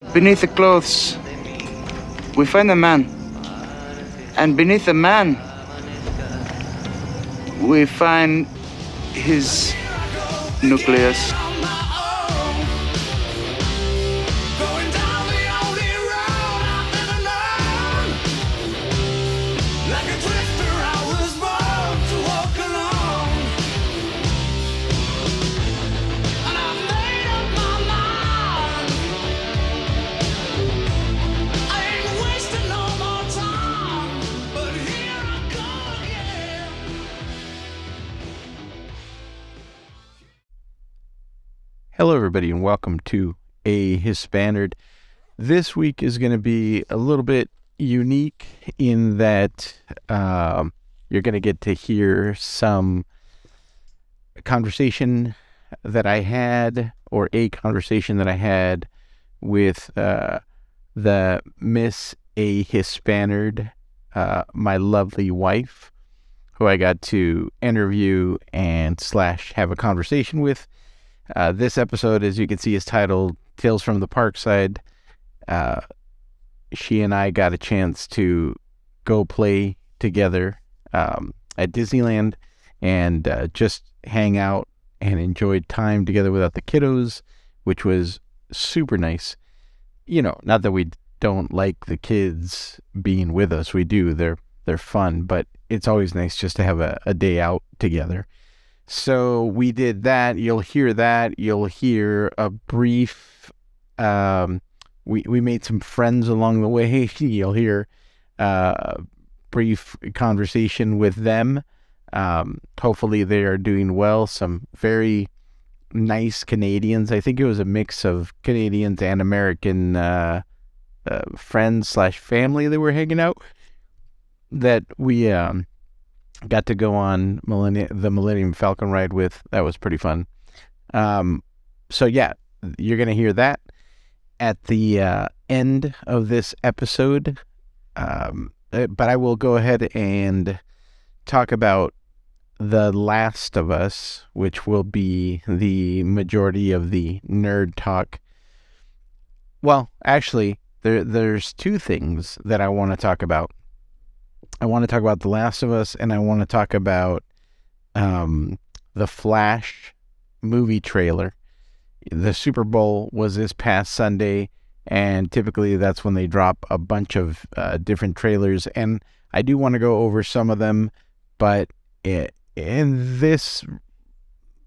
Beneath the clothes, we find a man. And beneath the man, we find his nucleus. Hello, everybody, and welcome to a Hispanerd. This week is going to be a little bit unique in that um, you're going to get to hear some conversation that I had, or a conversation that I had with uh, the Miss A Hispanerd, uh, my lovely wife, who I got to interview and slash have a conversation with uh, this episode, as you can see, is titled Tales from the Parkside. Uh, she and I got a chance to go play together um, at Disneyland and uh, just hang out and enjoy time together without the kiddos, which was super nice. You know, not that we don't like the kids being with us, we do. They're they're fun, but it's always nice just to have a, a day out together. So we did that. You'll hear that. You'll hear a brief. Um, we we made some friends along the way. You'll hear a uh, brief conversation with them. Um, hopefully they are doing well. Some very nice Canadians. I think it was a mix of Canadians and American uh, uh, friends slash family that were hanging out. That we um, got to go on Millennium, the Millennium Falcon ride with. That was pretty fun. Um, so yeah, you're gonna hear that at the uh, end of this episode. Um, uh, but I will go ahead and talk about the Last of Us, which will be the majority of the nerd talk. Well, actually, there there's two things that I want to talk about. I want to talk about The Last of Us, and I want to talk about um, the Flash movie trailer. The Super Bowl was this past Sunday, and typically that's when they drop a bunch of uh, different trailers. And I do want to go over some of them, but it, in this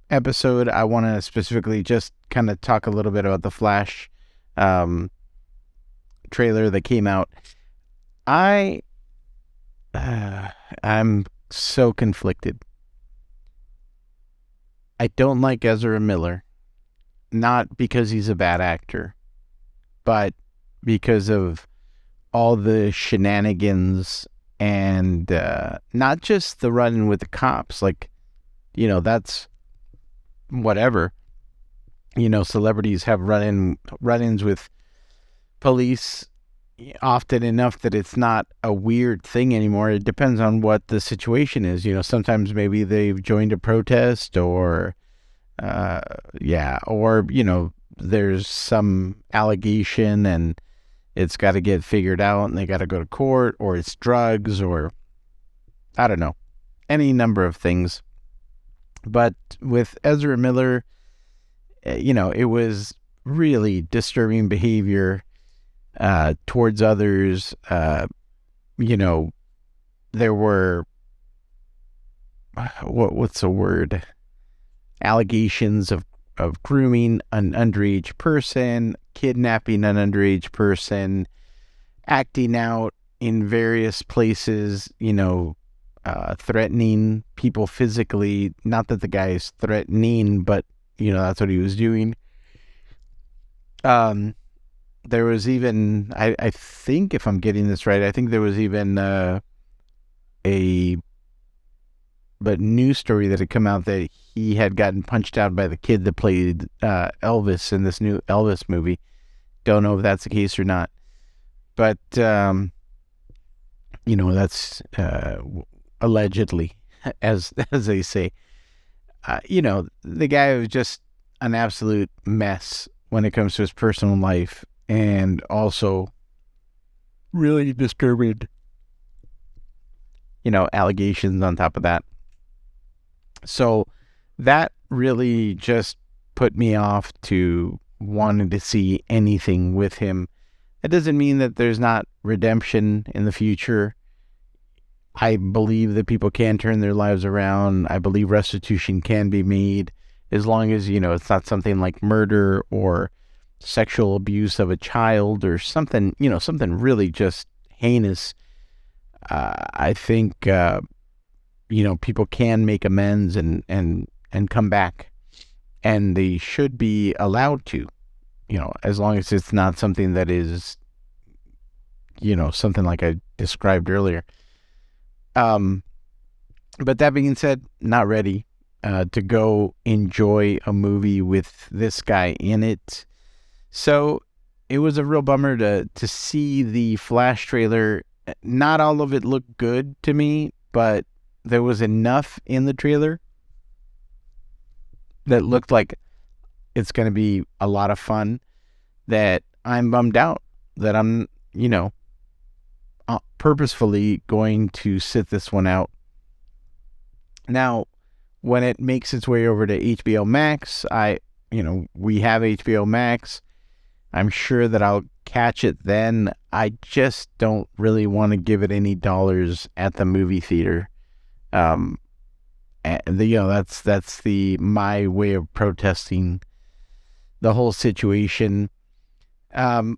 episode, I want to specifically just kind of talk a little bit about the Flash um, trailer that came out. I I'm so conflicted. I don't like Ezra Miller, not because he's a bad actor, but because of all the shenanigans and uh, not just the running with the cops. Like, you know, that's whatever. You know, celebrities have run in run-ins with police often enough that it's not a weird thing anymore. It depends on what the situation is. You know, sometimes maybe they've joined a protest or, uh, yeah, or, you know, there's some allegation and it's got to get figured out and they got to go to court or it's drugs or I don't know, any number of things. But with Ezra Miller, eh, you know, it was really disturbing behavior uh, towards others. Uh, you know, there were what what's the word? Allegations of of grooming an underage person, kidnapping an underage person, acting out in various places. You know, uh, threatening people physically. Not that the guy is threatening, but you know that's what he was doing. Um, there was even I, I think if I'm getting this right, I think there was even uh, a but news story that had come out that he had gotten punched out by the kid that played uh, Elvis in this new Elvis movie. Don't know if that's the case or not, but um, you know that's uh, allegedly, as as they say. Uh, you know, the guy was just an absolute mess when it comes to his personal life and also really disturbing, you know, allegations on top of that. So that really just put me off to wanting to see anything with him. That doesn't mean that there's not redemption in the future. I believe that people can turn their lives around. I believe restitution can be made as long as, you know, it's not something like murder or sexual abuse of a child or something, you know, something really just heinous. Uh, I think, uh, you know, people can make amends and, and, and come back and they should be allowed to, you know, as long as it's not something that is, you know, something like I described earlier. Um, but that being said, not ready uh, to go enjoy a movie with this guy in it. So it was a real bummer to to see the Flash trailer. Not all of it looked good to me, but there was enough in the trailer that looked like it's going to be a lot of fun that I'm bummed out that I'm, you know, uh, purposefully going to sit this one out. Now, when it makes its way over to HBO Max, I, you know, we have HBO Max. I'm sure that I'll catch it then. I just don't really want to give it any dollars at the movie theater. Um, the, you know, that's that's the my way of protesting the whole situation. Um,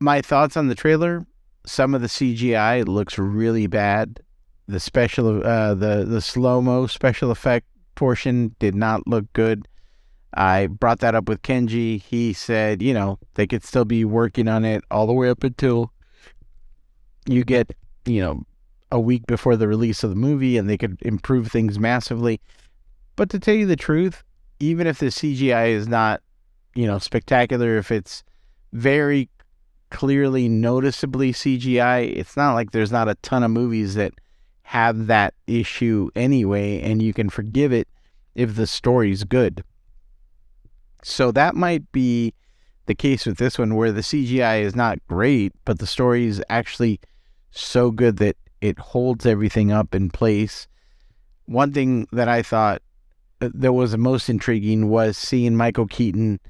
my thoughts on the trailer: some of the CGI looks really bad. The special, uh, the the slow mo special effect portion did not look good. I brought that up with Kenji. He said, you know, they could still be working on it all the way up until you get, you know, a week before the release of the movie and they could improve things massively. But to tell you the truth, even if the CGI is not, you know, spectacular, if it's very clearly noticeably CGI, it's not like there's not a ton of movies that have that issue anyway, and you can forgive it if the story's good. So that might be the case with this one where the CGI is not great, but the story is actually so good that it holds everything up in place. One thing that I thought uh, that was the most intriguing was seeing Michael Keaton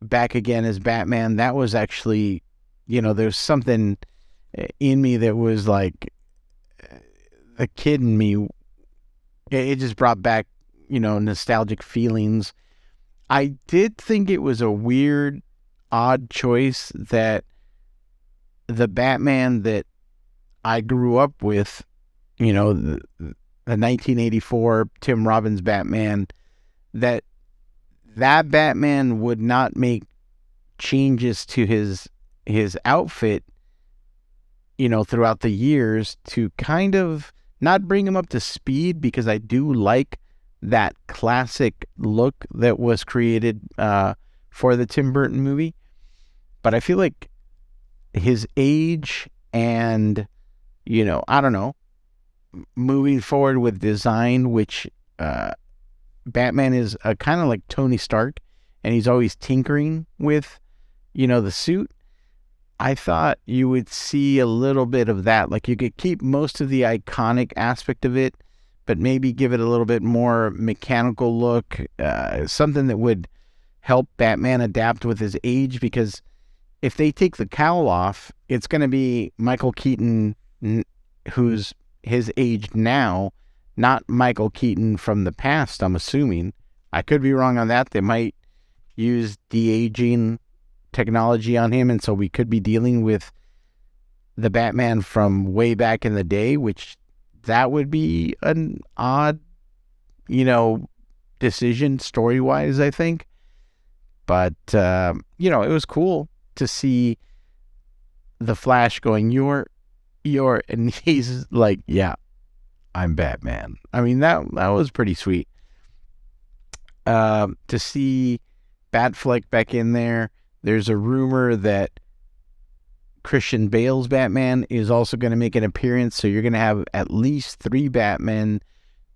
back again as Batman. That was actually, you know, there's something uh, in me that was like uh, a kid in me. It just brought back, you know, nostalgic feelings I did think it was a weird, odd choice that the Batman that I grew up with, you know, the, the 1984 Tim Robbins Batman, that that Batman would not make changes to his his outfit, you know, throughout the years to kind of not bring him up to speed because I do like that classic look that was created uh, for the Tim Burton movie. But I feel like his age and, you know, I don't know, moving forward with design, which uh, Batman is uh, kind of like Tony Stark, and he's always tinkering with, you know, the suit. I thought you would see a little bit of that. Like you could keep most of the iconic aspect of it, but maybe give it a little bit more mechanical look, uh, something that would help Batman adapt with his age. Because if they take the cowl off, it's going to be Michael Keaton, who's his age now, not Michael Keaton from the past, I'm assuming. I could be wrong on that. They might use de aging technology on him, and so we could be dealing with the Batman from way back in the day, which that would be an odd, you know, decision story wise, I think. But, uh, you know, it was cool to see the Flash going, You're, you're, and he's like, Yeah, I'm Batman. I mean, that, that was pretty sweet. Uh, to see Batfleck back in there, there's a rumor that Christian Bale's Batman is also going to make an appearance. So you're going to have at least three Batmen,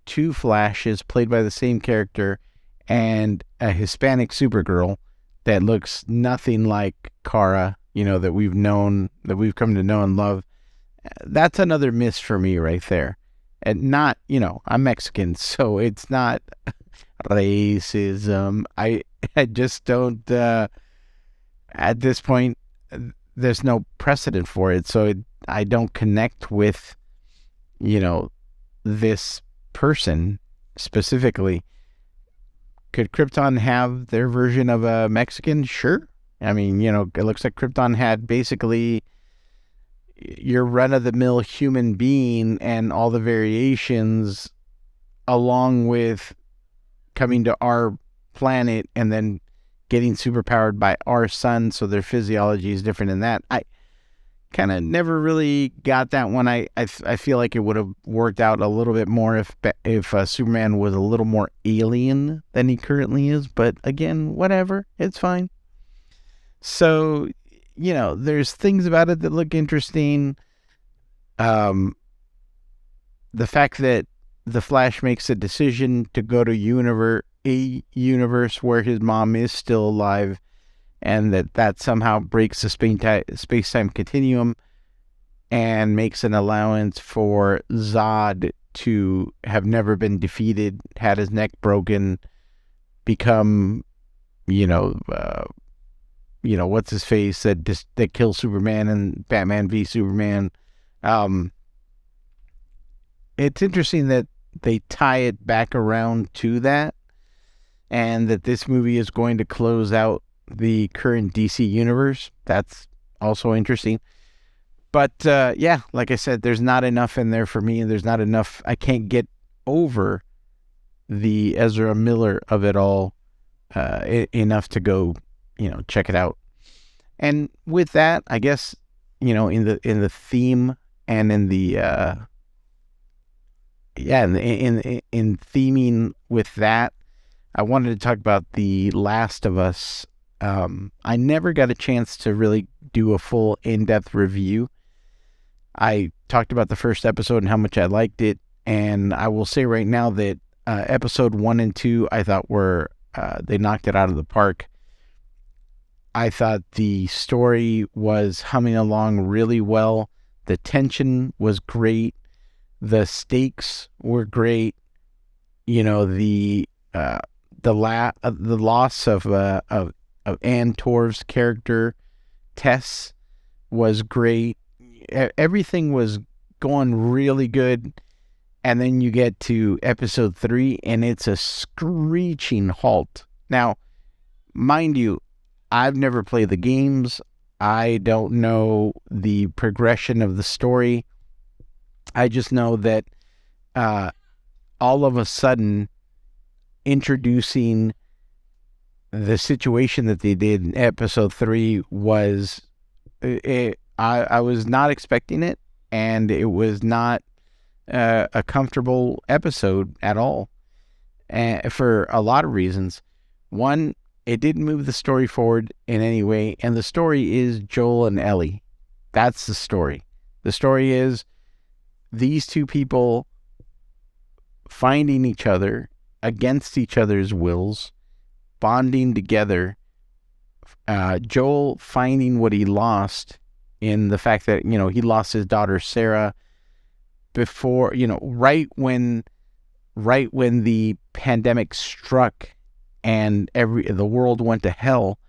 two Flashes played by the same character, and a Hispanic Supergirl that looks nothing like Kara, you know, that we've known, that we've come to know and love. That's another miss for me right there. And not, you know, I'm Mexican, so it's not racism. I I just don't uh at this point there's no precedent for it, so it, I don't connect with you know this person specifically. Could Krypton have their version of a Mexican? Sure. I mean, you know, it looks like Krypton had basically your run of the mill human being and all the variations along with coming to our planet and then getting superpowered by our sun so their physiology is different in that. I kind of never really got that one. I, I i feel like it would have worked out a little bit more if if uh, superman was a little more alien than he currently is but again whatever it's fine. So you know, there's things about it that look interesting. Um, the fact that the Flash makes a decision to go to universe a universe where his mom is still alive, and that that somehow breaks the space time continuum, and makes an allowance for Zod to have never been defeated, had his neck broken, become, you know, uh, you know what's his face that just that kills Superman and Batman v Superman. Um, it's interesting that they tie it back around to that, and that this movie is going to close out the current DC universe. That's also interesting. But uh, yeah, like I said, there's not enough in there for me, and there's not enough. I can't get over the Ezra Miller of it all uh, enough to go you know, check it out. And with that, I guess, you know, in the in the theme and in the uh yeah, in in in theming with that, I wanted to talk about The Last of Us. Um, I never got a chance to really do a full in-depth review. I talked about the first episode and how much I liked it, and I will say right now that uh, episode one and two I thought were uh, they knocked it out of the park. I thought the story was humming along really well. The tension was great. The stakes were great. You know the uh, the la- uh, the loss of uh, of of Anna Torv's character Tess was great. Everything was going really good. And then you get to episode three, and it's a screeching halt. Now, mind you, I've never played the games. I don't know the progression of the story. I just know that uh, all of a sudden, introducing the situation that they did in episode three was, it, I, I was not expecting it, and it was not uh, a comfortable episode at all, uh, for a lot of reasons. One, it didn't move the story forward in any way. And the story is Joel and Ellie. That's the story. The story is these two people finding each other against each other's wills, bonding together. Uh, Joel finding what he lost in the fact that, you know, he lost his daughter Sarah before, you know, right when right when the pandemic struck and every the world went to hell.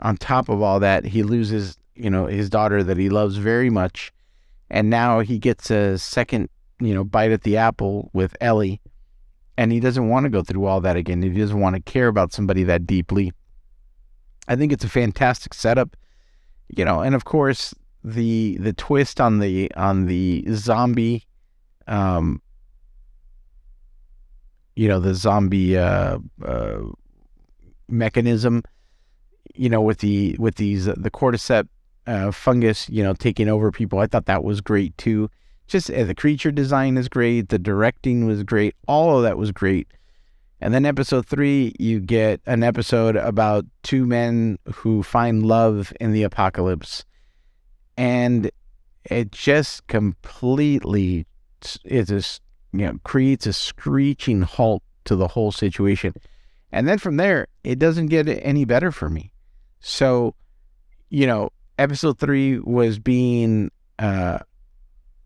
On top of all that, he loses, you know, his daughter that he loves very much, and now he gets a second, you know, bite at the apple with Ellie, and he doesn't want to go through all that again. He doesn't want to care about somebody that deeply. I think it's a fantastic setup, you know, and of course the the twist on the on the zombie um you know the zombie uh, uh, mechanism you know with the with these uh, the cordyceps uh, fungus you know taking over people i thought that was great too just uh, the creature design is great the directing was great all of that was great and then episode three you get an episode about two men who find love in the apocalypse and it just completely it's just you know, creates a screeching halt to the whole situation. And then from there, it doesn't get any better for me. So, you know, episode three was being uh,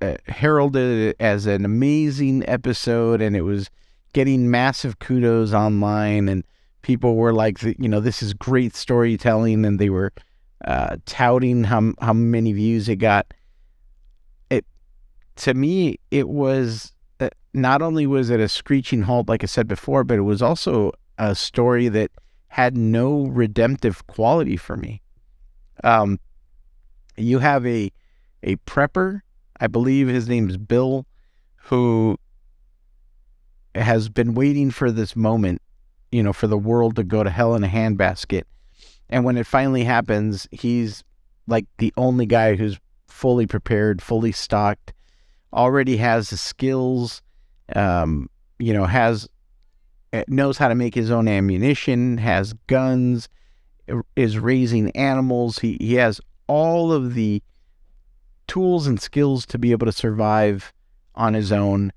uh, heralded as an amazing episode, and it was getting massive kudos online, and people were like, you know, this is great storytelling, and they were uh, touting how how many views it got. It to me, it was uh, not only was it a screeching halt, like I said before, but it was also a story that had no redemptive quality for me. Um, you have a a prepper, I believe his name's Bill, who has been waiting for this moment, you know, for the world to go to hell in a handbasket. And when it finally happens, he's like the only guy who's fully prepared, fully stocked, already has the skills, um, you know, has eh, knows how to make his own ammunition, has guns, is raising animals. He he has all of the tools and skills to be able to survive on his own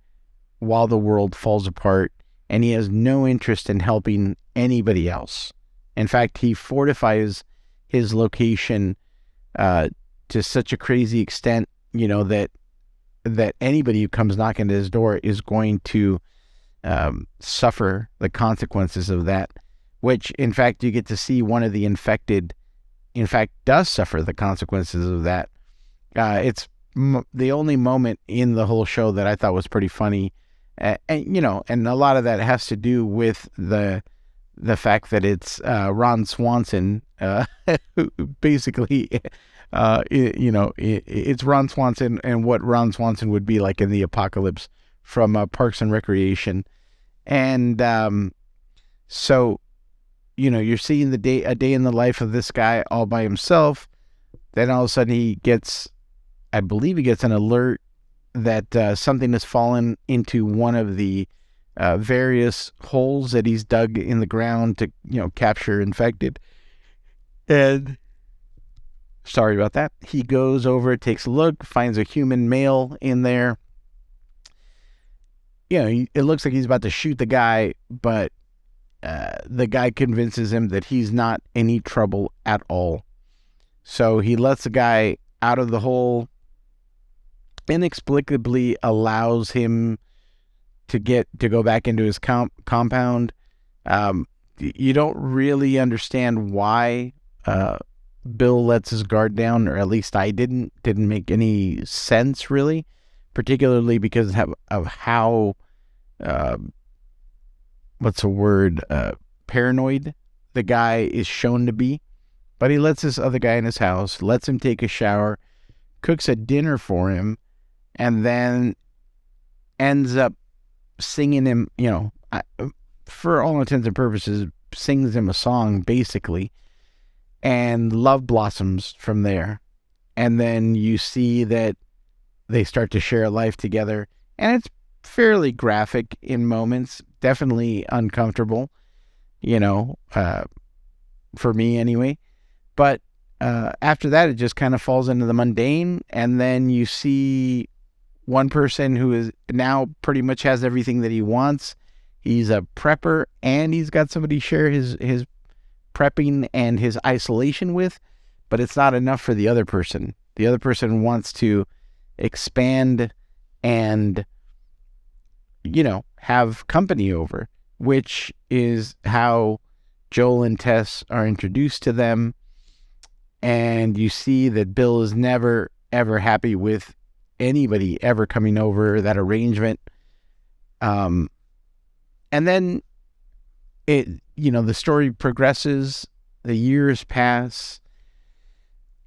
while the world falls apart, and he has no interest in helping anybody else. In fact, he fortifies his location uh, to such a crazy extent, you know that that anybody who comes knocking at his door is going to um, suffer the consequences of that. Which, in fact, you get to see one of the infected, in fact, does suffer the consequences of that. Uh, it's m- the only moment in the whole show that I thought was pretty funny and, and, you know, and a lot of that has to do with the the fact that it's uh, Ron Swanson, uh, basically, uh, it, you know, it, it's Ron Swanson and what Ron Swanson would be like in the apocalypse from uh, Parks and Recreation, and um, so, you know, you're seeing the day a day in the life of this guy all by himself. Then all of a sudden he gets, I believe he gets an alert that uh, something has fallen into one of the uh, various holes that he's dug in the ground to, you know, capture infected. And sorry about that. He goes over, takes a look, finds a human male in there. You know, it looks like he's about to shoot the guy, but uh, the guy convinces him that he's not any trouble at all. So he lets the guy out of the hole, inexplicably allows him to get to go back into his comp- compound. Um, you don't really understand why uh, Bill lets his guard down, or at least I didn't. Didn't make any sense really, particularly because of, how uh, what's a word uh, paranoid the guy is shown to be. But he lets this other guy in his house, lets him take a shower, cooks a dinner for him, and then ends up singing him, you know, for all intents and purposes, sings him a song basically, and love blossoms from there. And then you see that they start to share a life together, and it's fairly graphic in moments, definitely uncomfortable, you know, uh, for me anyway. But uh, after that, it just kind of falls into the mundane, and then you see one person who is now pretty much has everything that he wants. He's a prepper and he's got somebody share his his prepping and his isolation with, but it's not enough for the other person. The other person wants to expand and you know, have company over, which is how Joel and Tess are introduced to them. And you see that Bill is never ever happy with anybody ever coming over that arrangement. Um, and then it, you know, the story progresses, the years pass,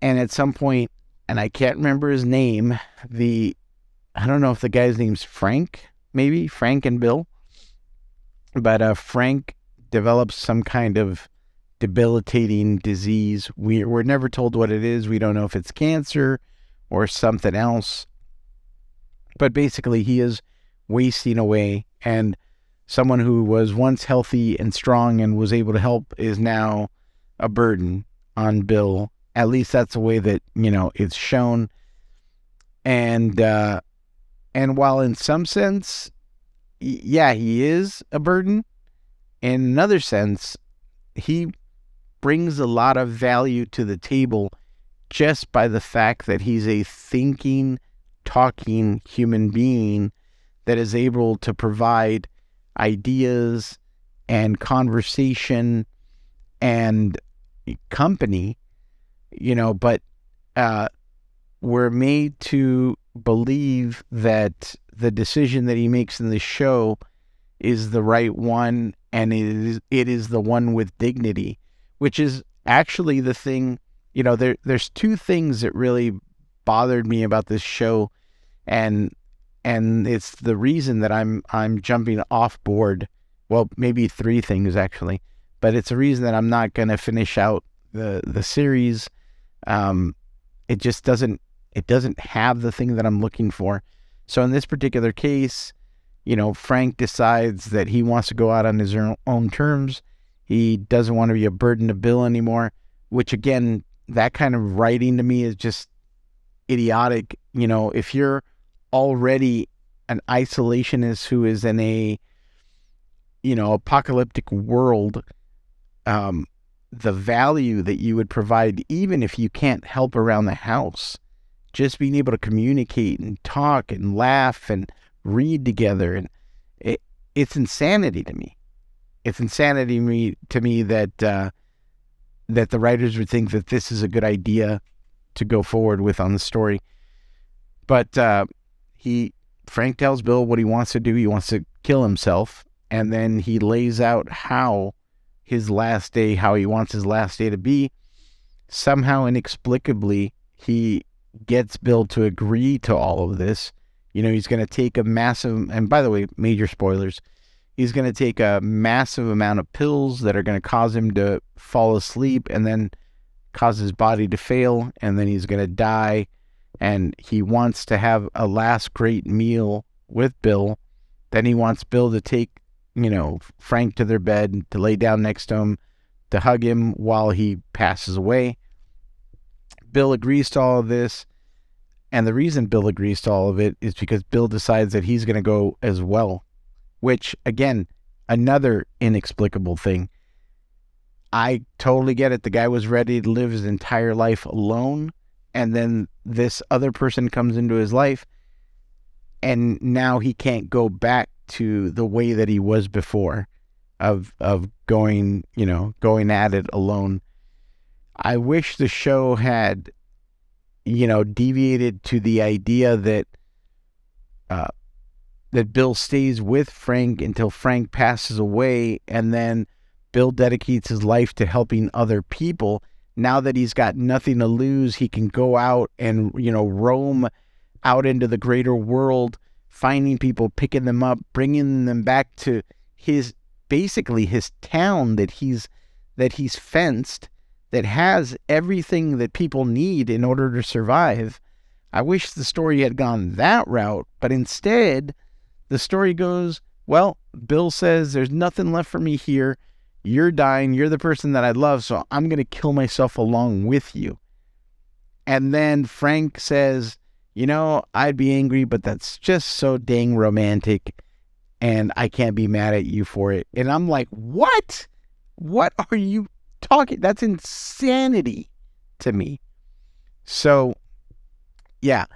and at some point, and I can't remember his name, the, I don't know if the guy's name's Frank, maybe Frank and Bill, but uh, Frank develops some kind of debilitating disease. We, we're never told what it is. We don't know if it's cancer or something else. But basically, he is wasting away. And someone who was once healthy and strong and was able to help is now a burden on Bill. At least that's the way that, you know, it's shown. And, uh, and while in some sense, yeah, he is a burden, in another sense, he brings a lot of value to the table just by the fact that he's a thinking, talking human being that is able to provide ideas and conversation and company, you know, but uh, we're made to believe that the decision that he makes in the show is the right one and it is it is the one with dignity, which is actually the thing, you know, there there's two things that really bothered me about this show and and it's the reason that I'm I'm jumping off board. Well, maybe three things actually, but it's a reason that I'm not going to finish out the the series. Um, it just doesn't it doesn't have the thing that I'm looking for. So in this particular case, you know, Frank decides that he wants to go out on his own terms. He doesn't want to be a burden to Bill anymore, which again, that kind of writing to me is just idiotic. You know, if you're already an isolationist who is in a, you know, apocalyptic world, um, the value that you would provide, even if you can't help around the house, just being able to communicate and talk and laugh and read together and it, it's insanity to me it's insanity me, to me that uh, that the writers would think that this is a good idea to go forward with on the story. But uh, he frank tells bill what he wants to do. He wants to kill himself. And then he lays out how his last day how he wants his last day to be. Somehow inexplicably he gets bill to agree to all of this. You know, he's going to take a massive, and by the way, major spoilers, he's going to take a massive amount of pills that are going to cause him to fall asleep. And then cause his body to fail. And then he's going to die. And he wants to have a last great meal with Bill. Then he wants Bill to take, you know, Frank to their bed, to lay down next to him, to hug him while he passes away. Bill agrees to all of this. And the reason Bill agrees to all of it is because Bill decides that he's going to go as well, which, again, another inexplicable thing. I totally get it. The guy was ready to live his entire life alone. And then this other person comes into his life. And now he can't go back to the way that he was before of of going, you know, going at it alone. I wish the show had you know, deviated to the idea that uh, that Bill stays with Frank until Frank passes away, and then Bill dedicates his life to helping other people. Now that he's got nothing to lose, he can go out and you know roam out into the greater world, finding people, picking them up, bringing them back to his basically his town that he's that he's fenced that has everything that people need in order to survive. I wish the story had gone that route, but instead, the story goes, well, Bill says there's nothing left for me here. You're dying. You're the person that I love, so I'm going to kill myself along with you. And then Frank says, you know, I'd be angry, but that's just so dang romantic, and I can't be mad at you for it. And I'm like, what? What are you talking? That's insanity to me. So, yeah,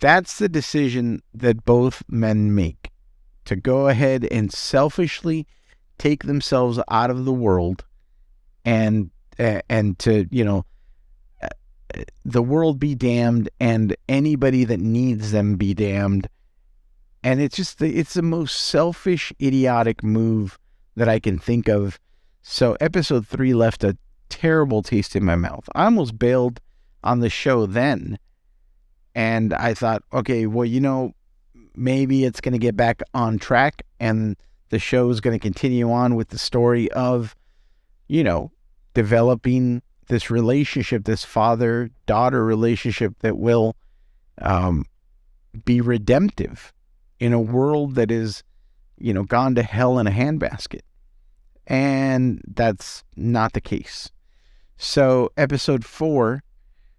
that's the decision that both men make to go ahead and selfishly take themselves out of the world and and to you know the world be damned and anybody that needs them be damned and it's just the, it's the most selfish idiotic move that I can think of so episode three left a terrible taste in my mouth. I almost bailed on the show then. And I thought, okay, well, you know, maybe it's going to get back on track and the show is going to continue on with the story of, you know, developing this relationship, this father daughter relationship that will um, be redemptive in a world that is, you know, gone to hell in a handbasket. And that's not the case. So, episode four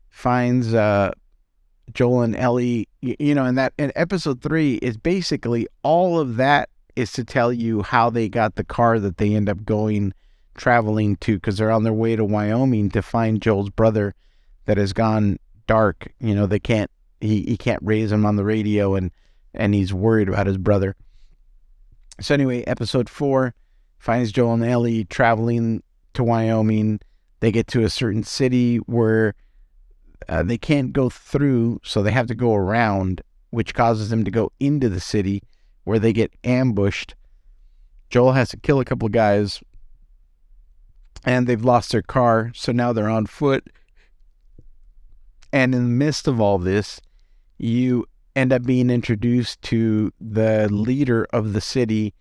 finds uh, Joel and Ellie, you know, and that, and episode three is basically all of that is to tell you how they got the car that they end up going traveling to because they're on their way to Wyoming to find Joel's brother that has gone dark. You know, they can't he, he can't raise him on the radio and and he's worried about his brother. So anyway, episode four finds Joel and Ellie traveling to Wyoming. They get to a certain city where uh, they can't go through, so they have to go around, which causes them to go into the city where they get ambushed. Joel has to kill a couple of guys, and they've lost their car, so now they're on foot. And in the midst of all this, you end up being introduced to the leader of the city,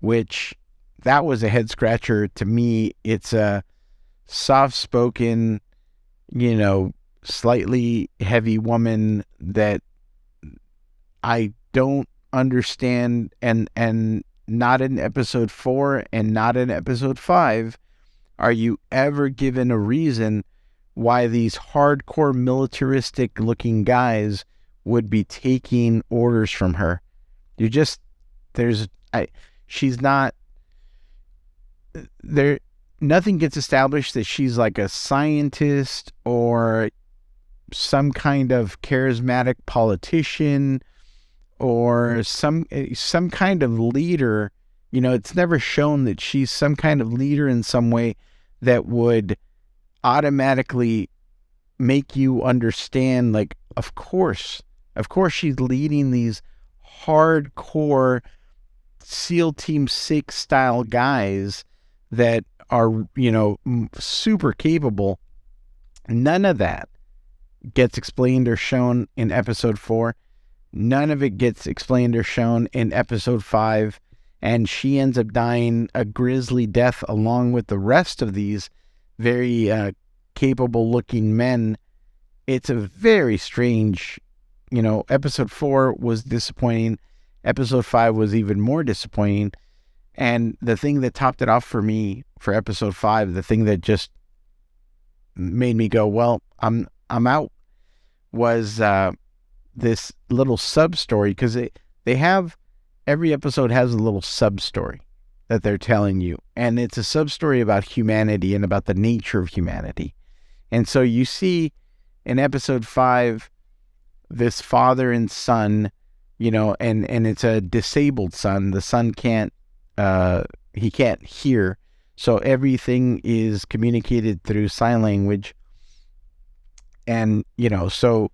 which that was a head scratcher to me. It's a soft spoken, you know, slightly heavy woman that I don't understand and and not in episode 4 and not in episode 5 are you ever given a reason why these hardcore militaristic looking guys would be taking orders from her. You just there's I she's not there nothing gets established that she's like a scientist or some kind of charismatic politician or some eh, some kind of leader you know it's never shown that she's some kind of leader in some way that would automatically make you understand like of course of course she's leading these hardcore seal team 6 style guys that are you know super capable. None of that gets explained or shown in episode 4 none of it gets explained or shown in episode 5 and she ends up dying a grisly death along with the rest of these very uh, capable looking men. It's a very strange, you know, episode four was disappointing. Episode five was even more disappointing. And the thing that topped it off for me for episode five, the thing that just made me go, well, I'm I'm out, was uh, this little sub story because they they have every episode has a little sub story that they're telling you. And it's a sub story about humanity and about the nature of humanity. And so you see in episode five, this father and son, you know, and, and it's a disabled son. The son can't, uh, he can't hear. So everything is communicated through sign language. And, you know, so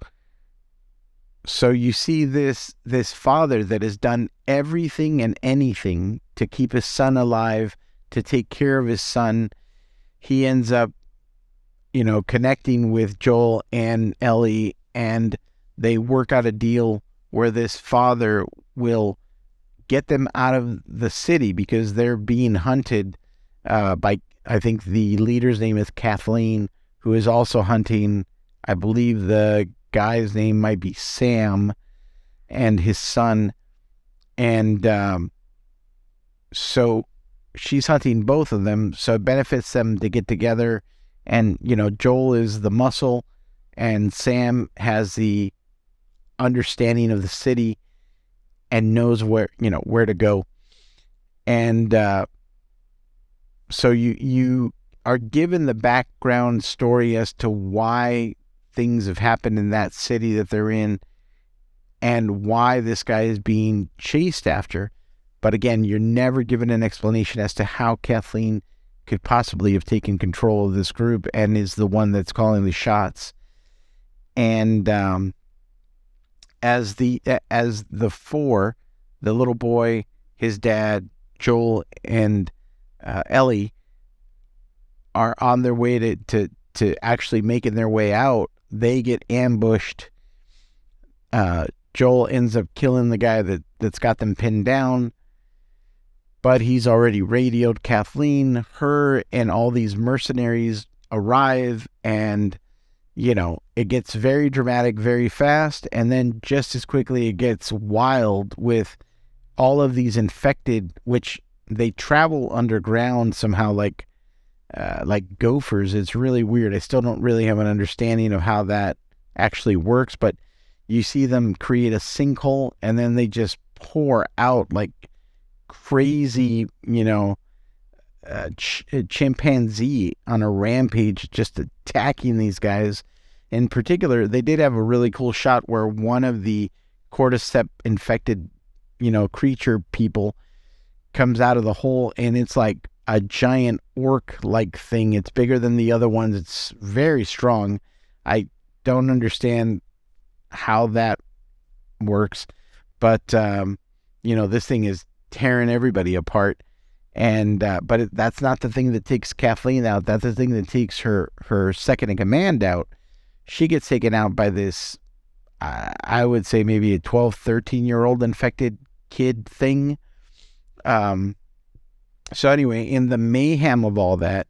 so you see this this father that has done everything and anything to keep his son alive, to take care of his son. He ends up, you know, connecting with Joel and Ellie, and they work out a deal where this father will get them out of the city because they're being hunted uh, by, I think the leader's name is Kathleen, who is also hunting, I believe, the guy's name might be Sam and his son. And um, so she's hunting both of them. So it benefits them to get together. And, you know, Joel is the muscle and Sam has the understanding of the city and knows where, you know, where to go. And uh, so you, you are given the background story as to why things have happened in that city that they're in and why this guy is being chased after. But again, you're never given an explanation as to how Kathleen could possibly have taken control of this group and is the one that's calling the shots. And um, as the as the four, the little boy, his dad, Joel, and uh, Ellie are on their way to, to to actually making their way out, they get ambushed. Uh, Joel ends up killing the guy that, that's got them pinned down. But he's already radioed Kathleen. Her and all these mercenaries arrive, and, you know, it gets very dramatic very fast. And then just as quickly, it gets wild with all of these infected, which they travel underground somehow, like uh, like gophers. It's really weird. I still don't really have an understanding of how that actually works, but you see them create a sinkhole and then they just pour out like crazy, you know, uh, ch- chimpanzee on a rampage, just attacking these guys. in particular, they did have a really cool shot where one of the cordyceps infected, you know, creature people comes out of the hole and it's like a giant orc like thing. It's bigger than the other ones. It's very strong. I don't understand how that works, but um, you know, this thing is tearing everybody apart. And uh, but it, that's not the thing that takes Kathleen out. That's the thing that takes her her second in command out. She gets taken out by this, uh, I would say maybe a 12, 13 year old infected kid thing. Um, so anyway, in the mayhem of all that,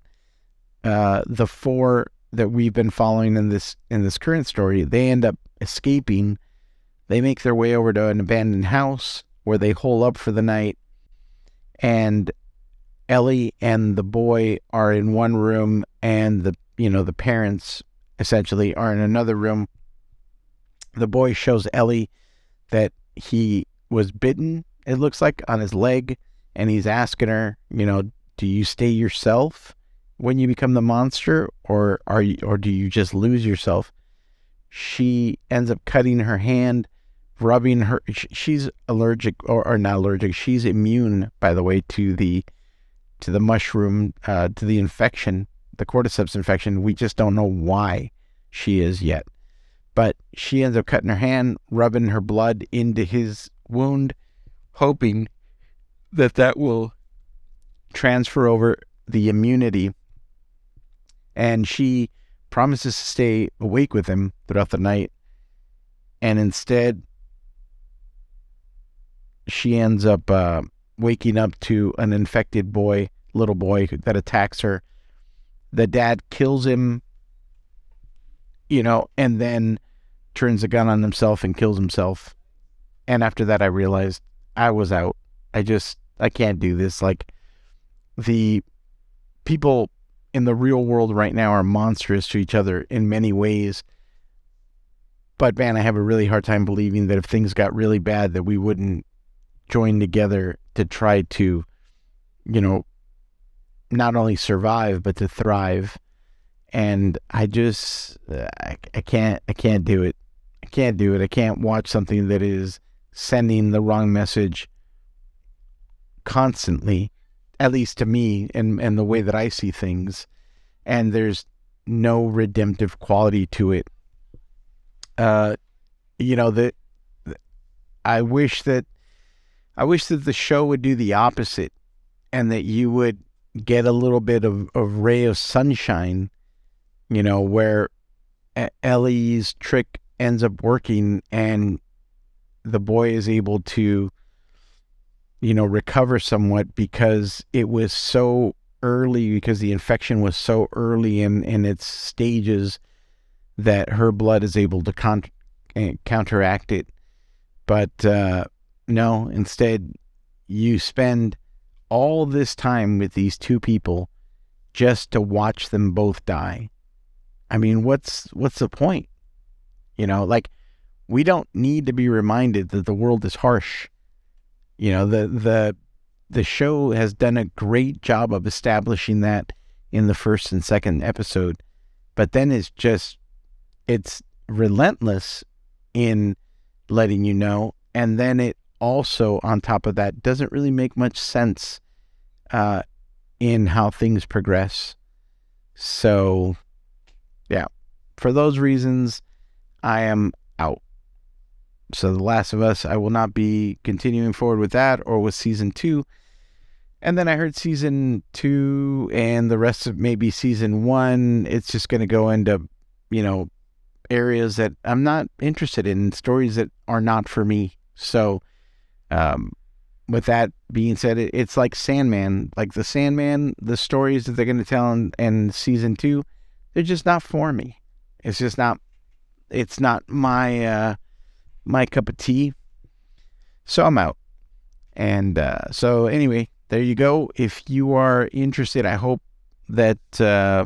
uh, the four that we've been following in this in this current story, they end up escaping. They make their way over to an abandoned house where they hole up for the night, and Ellie and the boy are in one room, and the you know the parents essentially are in another room. The boy shows Ellie that he was bitten. It looks like on his leg, and he's asking her, you know, do you stay yourself when you become the monster, or are you, or do you just lose yourself? She ends up cutting her hand, rubbing her. She's allergic, or, or not allergic. She's immune, by the way, to the to the mushroom, uh, to the infection, the cordyceps infection. We just don't know why she is yet. But she ends up cutting her hand, rubbing her blood into his wound, hoping that that will transfer over the immunity. And she promises to stay awake with him throughout the night. And instead, she ends up uh, waking up to an infected boy, little boy that attacks her. The dad kills him, you know, and then turns the gun on himself and kills himself. And after that, I realized I was out. I just I can't do this. Like the people in the real world right now are monstrous to each other in many ways. But man, I have a really hard time believing that if things got really bad that we wouldn't join together to try to, you know, not only survive but to thrive. And I just I, I can't I can't do it. I can't do it. I can't watch something that is sending the wrong message constantly, at least to me and, and the way that I see things. And there's no redemptive quality to it. Uh, you know, that I wish that I wish that the show would do the opposite and that you would get a little bit of, of ray of sunshine, you know, where Ellie's trick ends up working and the boy is able to you know, recover somewhat because it was so early, because the infection was so early in, in its stages that her blood is able to con- eh, counteract it. But uh, no, instead, you spend all this time with these two people just to watch them both die. I mean, what's what's the point? You know, like we don't need to be reminded that the world is harsh you know, the the the show has done a great job of establishing that in the first and second episode, but then it's just it's relentless in letting you know, and then it also on top of that doesn't really make much sense uh, in how things progress. So, yeah, for those reasons, I am. So, The Last of Us, I will not be continuing forward with that or with season two. And then I heard season two and the rest of maybe season one, it's just going to go into, you know, areas that I'm not interested in, stories that are not for me. So, um, with that being said, it, it's like Sandman. Like the Sandman, the stories that they're going to tell in, in season two, they're just not for me. It's just not, it's not my, uh, my cup of tea. So I'm out. And uh, so, anyway, there you go. If you are interested, I hope that uh,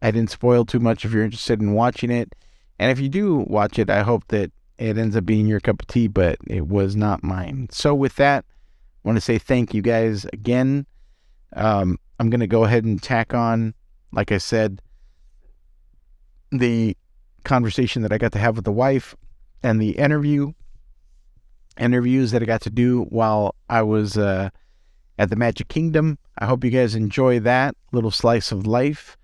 I didn't spoil too much if you're interested in watching it. And if you do watch it, I hope that it ends up being your cup of tea, but it was not mine. So, with that, I want to say thank you guys again. Um, I'm going to go ahead and tack on, like I said, the conversation that I got to have with the wife and the interview interviews that I got to do while I was uh, at the Magic Kingdom. I hope you guys enjoy that little slice of life.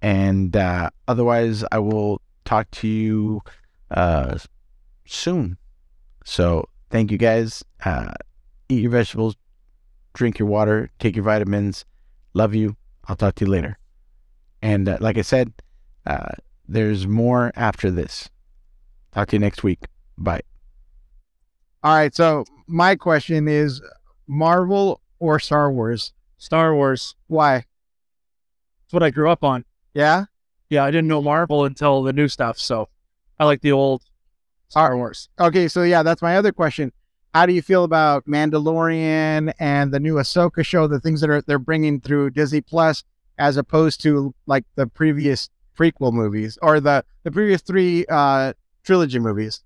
And uh, otherwise, I will talk to you uh, soon. So, thank you guys. Uh, eat your vegetables, drink your water, take your vitamins. Love you. I'll talk to you later. And uh, like I said, uh, there's more after this. Talk to you next week. Bye. All right. So my question is Marvel or Star Wars? Star Wars. Why? It's what I grew up on. Yeah. Yeah, I didn't know Marvel until the new stuff, so I like the old Star Wars. Okay. So yeah, that's my other question. How do you feel about Mandalorian and the new Ahsoka show, the things that are they're bringing through Disney Plus, as opposed to like the previous prequel movies or the the previous three uh trilogy movies?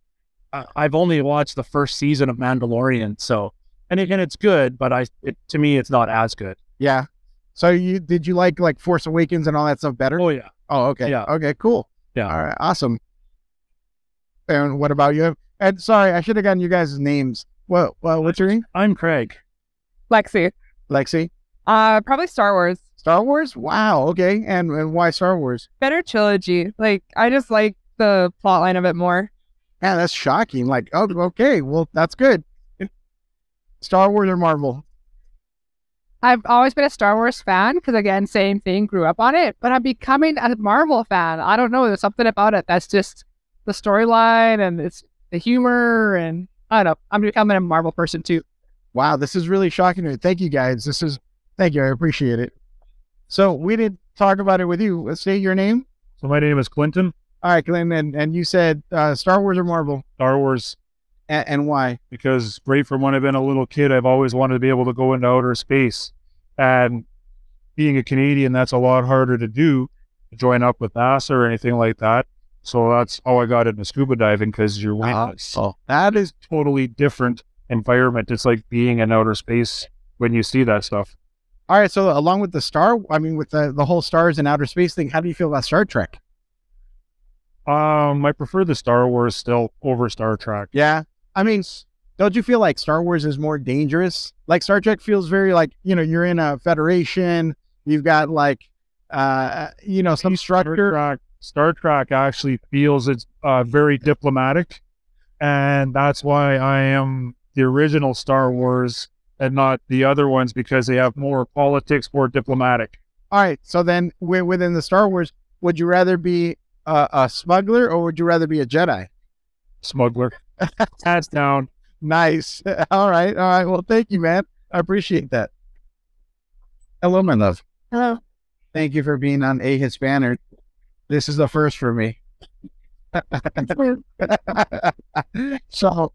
I- I've only watched the first season of Mandalorian, so and again, it's good, but I it, to me, it's not as good. Yeah. So you did you like like Force Awakens and all that stuff better? Oh yeah, Oh, okay. Yeah. Okay, cool. Yeah. All right, awesome. And what about you? And sorry, I should have gotten you guys' names. What well, what's your name? I'm Craig. Lexi. Lexi? Uh, probably Star Wars. Star Wars? Wow, okay. And and why Star Wars? Better trilogy. Like I just like the plot line of it more. Yeah, that's shocking. Like, oh okay, well that's good. Star Wars or Marvel? I've always been a Star Wars fan because again, same thing, grew up on it. But I'm becoming a Marvel fan. I don't know. There's something about it that's just the storyline and it's the humor and I don't know. I'm becoming a Marvel person too. Wow, this is really shocking. Thank you guys. This is thank you. I appreciate it. So we didn't talk about it with you. Let's say your name. So my name is Clinton. All right, Glenn, and, and you said uh, Star Wars or Marvel, Star Wars and, and why? because right from when I've been a little kid, I've always wanted to be able to go into outer space. And being a Canadian, that's a lot harder to do to join up with NASA or anything like that. So that's how I got into scuba diving because you're a s- that is totally different environment. It's like being in outer space when you see that stuff. All right, so along with the star, I mean, with the, the whole stars and outer space thing, how do you feel about Star Trek? Um, I prefer the Star Wars still over Star Trek. Yeah, I mean, don't you feel like Star Wars is more dangerous? Like Star Trek feels very like you know you're in a federation, you've got like uh you know some Star structure. Trek, Star Trek actually feels it's uh, very diplomatic, and that's why I am the original Star Wars and not the other ones because they have more politics, more diplomatic. All right, so then within the Star Wars, would you rather be a, a smuggler or would you rather be a Jedi? Smuggler, hands down. Nice. All right, all right. Well, thank you, man. I appreciate that. Hello, my love. Hello. Thank you for being on A Hispanerd. This is the first for me. so,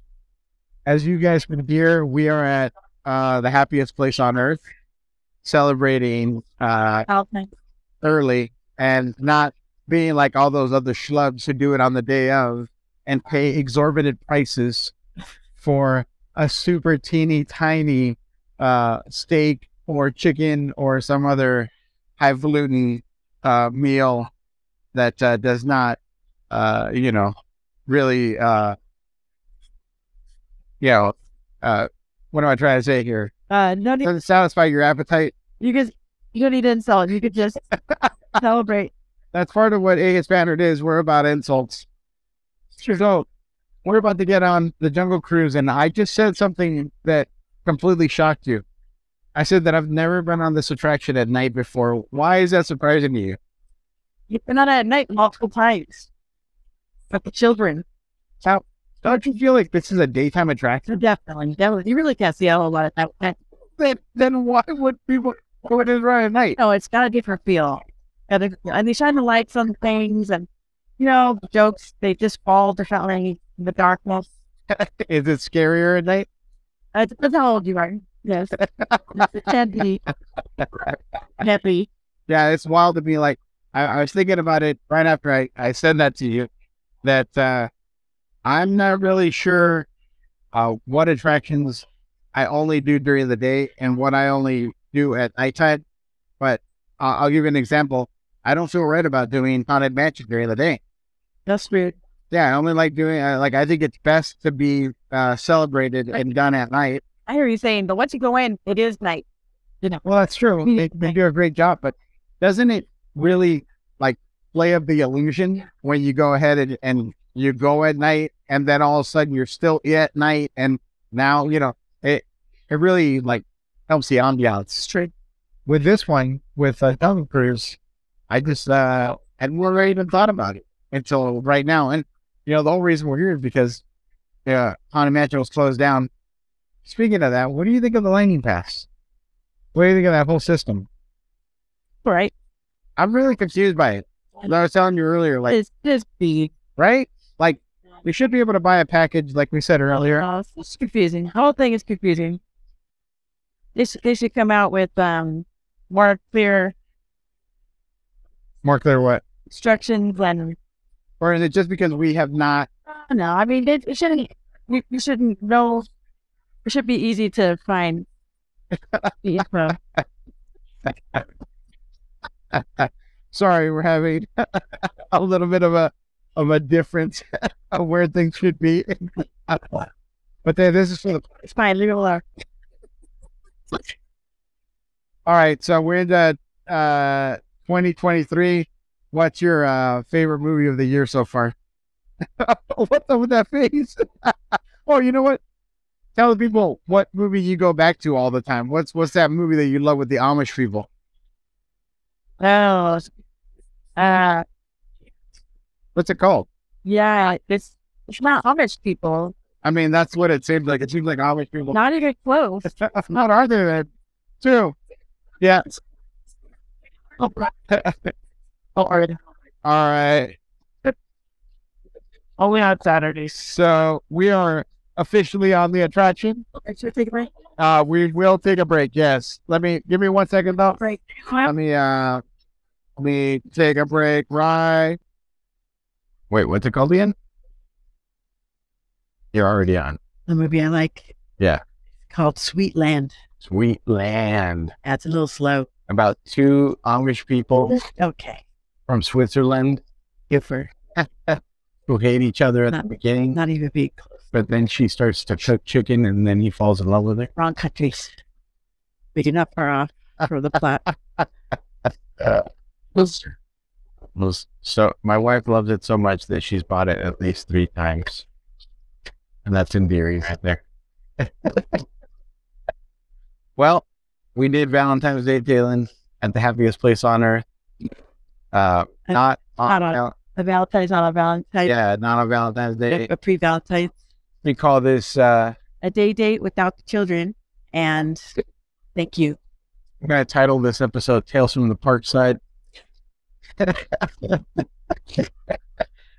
as you guys can hear, we are at uh, the happiest place on earth, celebrating uh, early and not being like all those other schlubs who do it on the day of and pay exorbitant prices for a super teeny tiny uh, steak or chicken or some other highfalutin uh, meal that uh, does not, uh, you know, really, uh, you know, uh, what am I trying to say here? Uh, no Doesn't satisfy your appetite. you could, you don't need to insult. You could just celebrate. That's part of what A Hispanerd is. We're about insults. So we're about to get on the Jungle Cruise, and I just said something that completely shocked you. I said that I've never been on this attraction at night before. Why is that surprising to you? You've been on it at night multiple times. With the children. How don't you feel like this is a daytime attraction? Definitely, definitely. You really can't see a whole lot of that. Then, then why would people go in right at night? No, it's got a different feel. And they shine the lights on things and, you know, jokes, they just fall differently in the darkness. Is it scarier at night? Uh, it depends how old you are. Yes. it can be heavy. Yeah, it's wild to be like. I, I was thinking about it right after I, I said that to you. That uh, I'm not really sure uh, what attractions I only do during the day and what I only do at nighttime. But uh, I'll give you an example. I don't feel right about doing haunted mansion during the day. That's weird. Yeah, I only like doing uh, like I think it's best to be uh, celebrated and done at night. I hear you saying, but once you go in, it is night. You know. Well, that's true. They, they do a great job, but doesn't it really like play up the illusion when you go ahead and, and you go at night and then all of a sudden you're still at night and now you know it it really like helps the ambiance. Straight. With this one with uh, Tom Cruise, I just uh hadn't really even thought about it until right now. And you know the whole reason we're here is because uh, Haunted Mansion was closed down. Speaking of that, what do you think of the landing pass? What do you think of that whole system? Right. I'm really confused by it. As I was telling you earlier, like, this, just big. right? Like, we should be able to buy a package, like we said earlier. Uh, it's confusing. The whole thing is confusing. They should, they should come out with um more clear More clear what? instructions and Or is it just because we have not? no, I mean it, it shouldn't you, you shouldn't know it should be easy to find the info. Sorry, we're having a little bit of a of a difference of where things should be. but then this is for the. It's fine, leave it alone. All right, so we're into uh 2023. What's your uh favorite movie of the year so far? What's up with that face? oh, you know what? Tell the people what movie you go back to all the time. What's what's that movie that you love with the Amish people? Oh uh What's it called? yeah, it's it's not Amish people. I mean, that's what it seems like. It seems like Amish people. Not even close. Not are there then? Two. Yeah. Oh, right. All right. Only on Saturdays. So we are officially on the attraction. Should we take a break? Uh, we will take a break. Yes. Let me give me one second though. Break. Let me uh, let me take a break. Right. Wait, what's it called again? You're already on. The movie I like. Yeah. It's called Sweet Land. Sweet land. That's a little slow. About two Amish people Okay. from Switzerland for who hate each other at Not- the beginning, not even being close. but then she starts to cook chicken, and then he falls in love with her. Wrong countries. We do not far off from the plot. Uh, so my wife loves it so much that she's bought it at least three times, and that's in endearing right there. well, we did Valentine's Day, Jalen, at the happiest place on earth. Uh, not on, Not on- A Valentine's not a Valentine's. yeah, not on Valentine's Day. A pre Valentine's. We call this. Uh, A day date without the children. And thank you. I'm gonna title this episode "Tales from the Park Side" because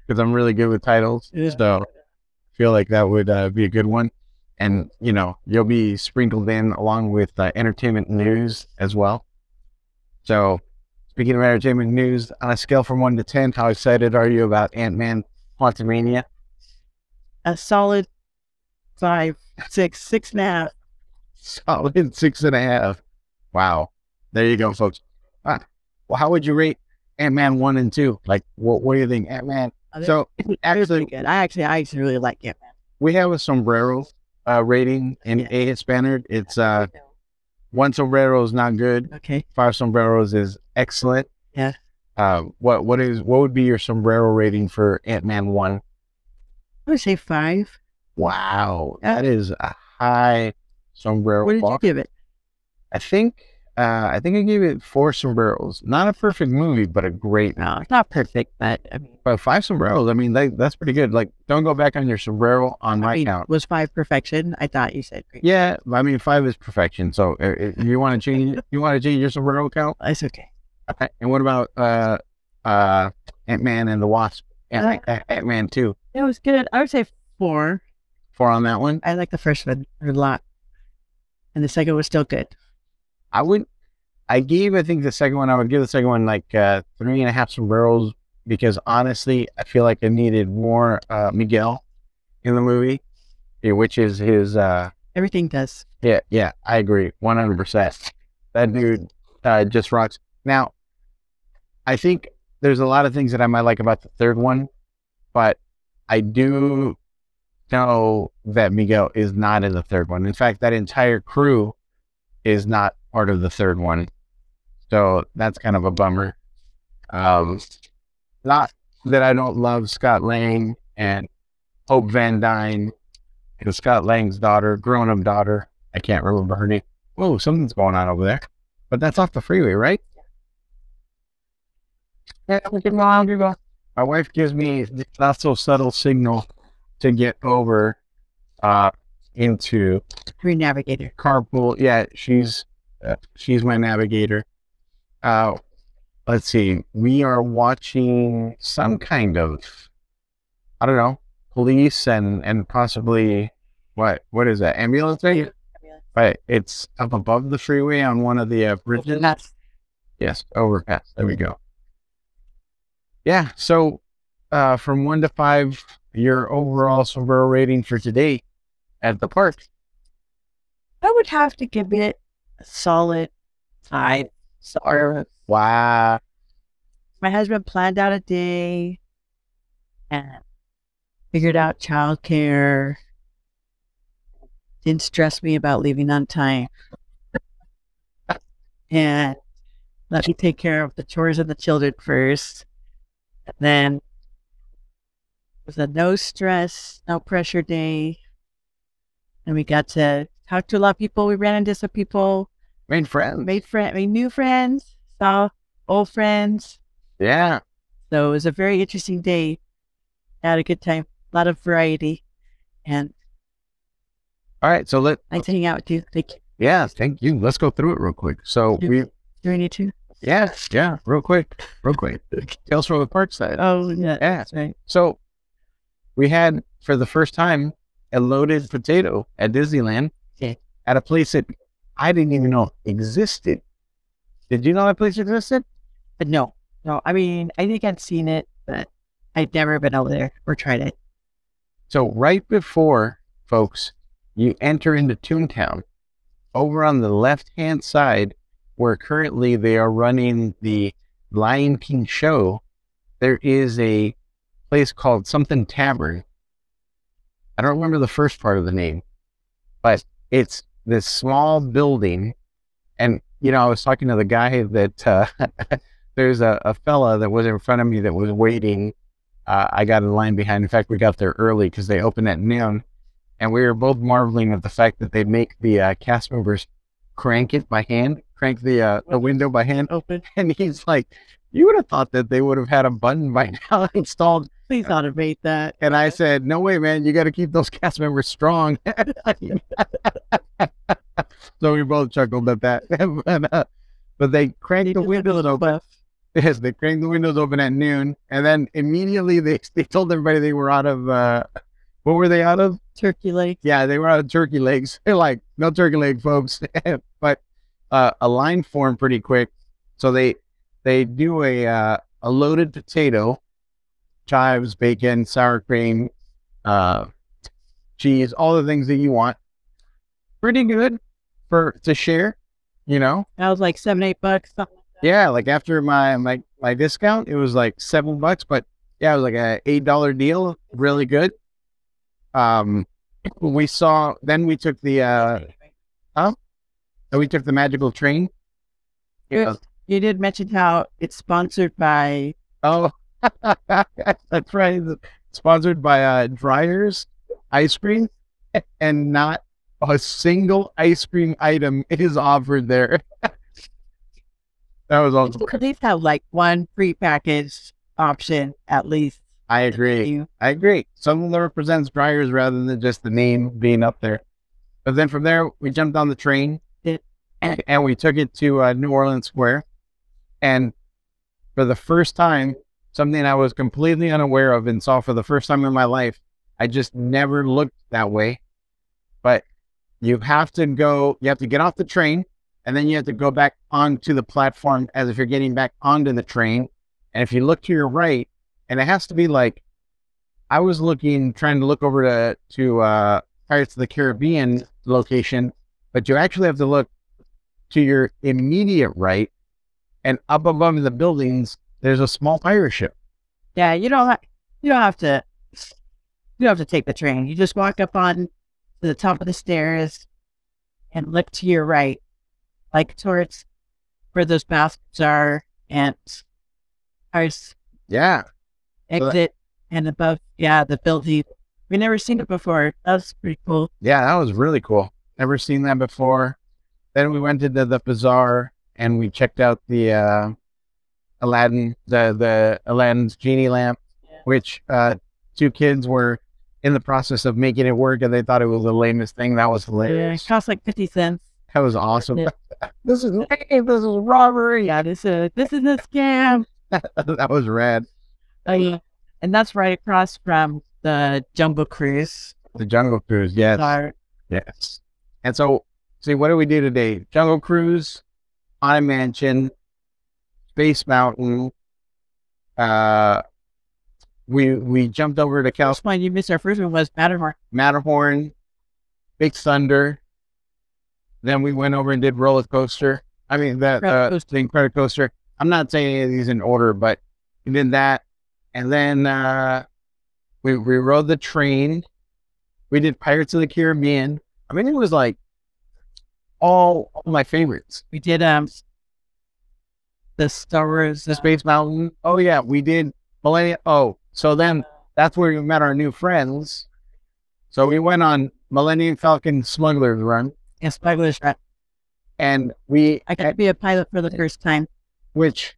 I'm really good with titles. Yeah. So I feel like that would uh, be a good one. And you know, you'll be sprinkled in along with uh, entertainment news as well. So, speaking of entertainment news, on a scale from one to ten, how excited are you about Ant Man Quantumania? A solid five, six, six and a half. Solid six and a half. Wow. There you go, folks. Ah, well, how would you rate Ant Man one and two? Like, what, what do you think, Ant Man? So, actually, good. I actually, I actually really like it. we have a sombrero uh, rating in Yeah. A Hispanerd. It's uh, one sombrero is not good. Okay. Five sombreros is excellent. Yeah. Uh, what what is what would be your sombrero rating for Ant Man one? I would say five. Wow, Yeah. that is a high sombrero. What did you give it? I think uh, I think I gave it four sombreros. Not a perfect movie, but a great. No, it's not perfect, but I mean, But five sombreros. I mean, that, that's pretty good. Like, don't go back on your sombrero on my I mean, count. was five perfection? I thought you said great. Yeah, I mean, five is perfection. So, uh, if you want to change, you want to change your sombrero count. That's okay. Okay. And what about uh, uh, Ant Man and the Wasp? Ant Man two. It was good. I would say four. Four on that one. I like the first one a lot, and the second was still good. I would. I gave. I think the second one. I would give the second one like uh, three and a half sombreros because honestly, I feel like I needed more uh, Miguel in the movie, eh, which is his. Uh, Everything does. Yeah, yeah, I agree, one hundred percent. That dude uh, just rocks. Now, I think there's a lot of things that I might like about the third one, but I do know that Miguel is not in the third one. In fact, that entire crew is not part of the third one. So that's kind of a bummer. Um, not that I don't love Scott Lang and Hope Van Dyne, and Scott Lang's daughter, grown up daughter. I can't remember her name. Whoa, something's going on over there. But that's off the freeway, right? Yeah, we can. My wife gives me the not so subtle signal to get over uh, into Green navigator. carpool. Yeah, she's uh, she's my navigator. Uh, let's see. We are watching some kind of I don't know police and and possibly what what is that ambulance right? Right, it's up above the freeway on one of the uh, bridges. That's Yes, overpass. There we go. Yeah. So, uh, from one to five, your overall Sombrero rating for today at the park. I would have to give it a solid five. Sorry. Wow. My husband planned out a day and figured out childcare. Didn't stress me about leaving on time. and let me take care of the chores and the children first. And then it was a no stress, no pressure day. And we got to talk to a lot of people. We ran into some people, Made friends. made friends, made new friends, saw old friends. Yeah. So it was a very interesting day. I had a good time, a lot of variety, and All right. So let. nice hang out with you. Thank you. Yeah. Thank you. Let's go through it real quick. So Yeah. we. Do we need to? Yeah. Yeah. Real quick. Real quick. Tales from the park side. Oh, yeah. Yeah. Right. So we had for the first time a loaded potato at Disneyland Yeah. at a place that I didn't even know existed. Did you know that place existed? But no, no. I mean, I think I'd seen it, but I'd never been over there or tried it. So right before, folks, you enter into Toontown, over on the left-hand side, where currently they are running the Lion King show, there is a place called something Tavern. I don't remember the first part of the name, but it's this small building. And, you know, I was talking to the guy that uh, there's a, a fella that was in front of me that was waiting uh, I got in line behind. In fact, we got there early because they opened at noon, and we were both marveling at the fact that they make the uh, cast members crank it by hand, crank the uh, the window by hand. Open. And he's like, "You would have thought that they would have had a button by now installed." Please automate that. And I said, "No way, man! You got to keep those cast members strong." so we both chuckled at that. but, uh, but they cranked They the windows open. Yes, they cranked the windows open at noon, and then immediately they they told everybody they were out of uh, what were they out of? Turkey legs. Yeah, they were out of turkey legs. They're like no turkey leg, folks. but uh, a line formed pretty quick, so they they do a uh, a loaded potato, chives, bacon, sour cream, uh, cheese, all the things that you want. Pretty good for to share, you know. That was like seven, eight bucks. Something like that. Yeah, like after my my my discount, it was like seven bucks, but yeah, it was like a eight dollar deal. Really good. Um, we saw. Then we took the uh, huh? we took the magical train. You You did mention how it's sponsored by oh, that's right. Sponsored by uh, Dreyer's Ice Cream, and not a single ice cream item is offered there. that was awesome. at least have like one free package option at least. I agree. I agree. Something that represents Dreyer's rather than just the name being up there. But then from there, we jumped on the train and we took it to uh, New Orleans Square. And for the first time, something I was completely unaware of and saw for the first time in my life, I just never looked that way. But you have to go, you have to get off the train and then you have to go back onto the platform as if you're getting back onto the train. And if you look to your right, and it has to be like I was looking, trying to look over to to uh, Pirates of the Caribbean location, but you actually have to look to your immediate right, and up above the buildings there's a small pirate ship. Yeah, you don't ha- you don't have to you don't have to take the train. You just walk up on to the top of the stairs and look to your right, like towards where those bathrooms are, and there's Yeah. exit and above. Yeah, the building. We never seen it before. That's pretty cool. Yeah, that was really cool. Never seen that before. Then we went into the bazaar and we checked out the uh, Aladdin, the the Aladdin's genie lamp, Yeah. which uh, two kids were in the process of making it work, and they thought it was the lamest thing. That was Yeah, it hilarious. costs like fifty cents. That was awesome. Yeah. this is hey, this is robbery. Yeah, this is this is a scam. that was rad. Uh, and that's right across from the Jungle Cruise. The Jungle Cruise, yes, yes. And so, see, what do we do today? Jungle Cruise, Haunted Mansion, Space Mountain. Uh, we we jumped over to Cal First one you missed. Our first one was Matterhorn. Matterhorn, Big Thunder. Then we went over and did roller coaster. I mean, the Roller uh, coaster. the Incredicoaster. coaster. I'm not saying any of these in order, but we did that, and then uh, we we rode the train. We did Pirates of the Caribbean. I mean, it was like all, all my favorites. We did um the stars, Wars. The Space Mountain. Oh yeah, we did Millennium. Oh, so then that's where we met our new friends. So we went on Millennium Falcon Smuggler's Run. and Smuggler's Run. and we I got to be a pilot for the first time. which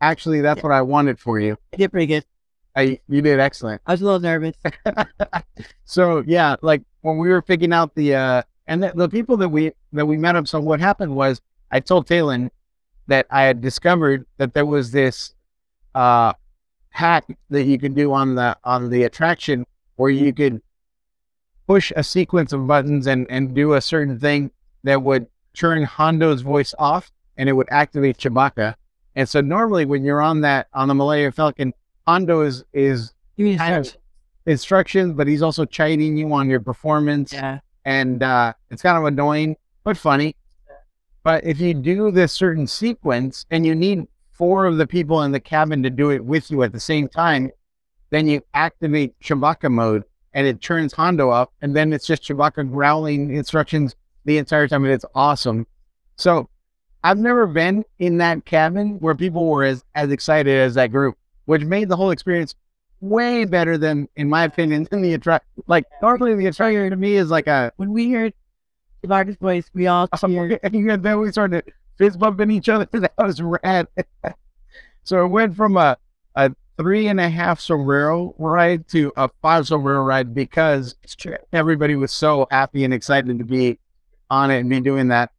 actually that's what I wanted for you. I did pretty good. I you did excellent. I was a little nervous. so yeah, like when we were picking out the uh and the, the people that we that we met up. So what happened was I told Talon that I had discovered that there was this uh hack that you could do on the on the attraction where you could push a sequence of buttons and and do a certain thing that would turn Hondo's voice off and it would activate Chewbacca. And so normally when you're on that on the Millennium Falcon, Hondo is is kind instructions, but he's also chiding you on your performance Yeah. and uh, it's kind of annoying but funny. But if you do this certain sequence and you need four of the people in the cabin to do it with you at the same time, then you activate Chewbacca mode and it turns Hondo up, and then it's just Chewbacca growling instructions the entire time, and it's awesome. So I've never been in that cabin where people were as, as excited as that group, which made the whole experience way better than, in my opinion, than the attract. Like normally the attraction to me is like a When we heard Chewbacca's voice, we all cheered. and then we started fist bumping each other. That was rad. so it went from a, a three and a half sombrero ride to a five sombrero ride because everybody was so happy and excited to be on it and be doing that.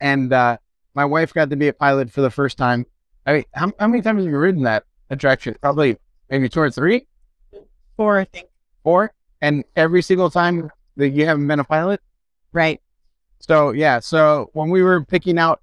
And uh, my wife got to be a pilot for the first time. I mean, how, how many times have you ridden that attraction? Probably maybe two or three, Four, I think. four. And every single time that you haven't been a pilot, Right. So yeah, so when we were picking out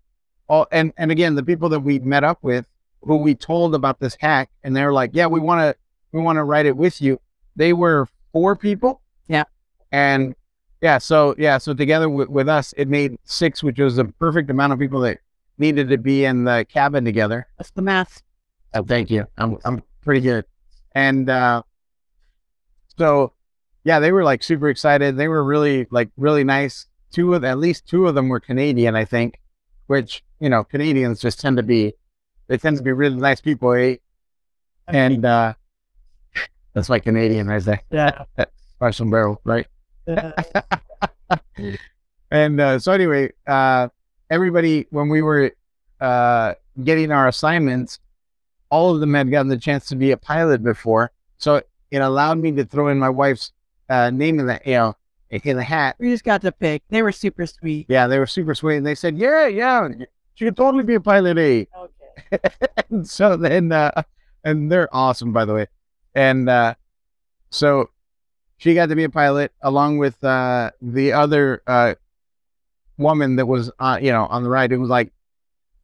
all and and again the people that we met up with who we told about this hack and they were like, "Yeah, we want to we want to write it with you." They were four people. Yeah. And yeah, so yeah, so together with, with us it made six, which was the perfect amount of people that needed to be in the cabin together. That's the math. Oh, thank you. I'm I'm pretty good. And uh so yeah, they were like super excited. They were really like really nice. Two of at least two of them were Canadian, I think, which, you know, Canadians just tend to be they tend to be really nice people, eh? And uh that's like Canadian right there. Yeah. By sombrero, right? Uh, And uh, so anyway, uh, everybody when we were uh, getting our assignments, all of them had gotten the chance to be a pilot before, so it allowed me to throw in my wife's uh, name in the you know in the hat. we just got to pick. They were super sweet. Yeah, they were super sweet, and they said, "Yeah, yeah, she could totally be a pilot." Eh? Okay. and so then uh and they're awesome by the way and uh so she got to be a pilot along with uh the other uh woman that was uh you know on the ride it was like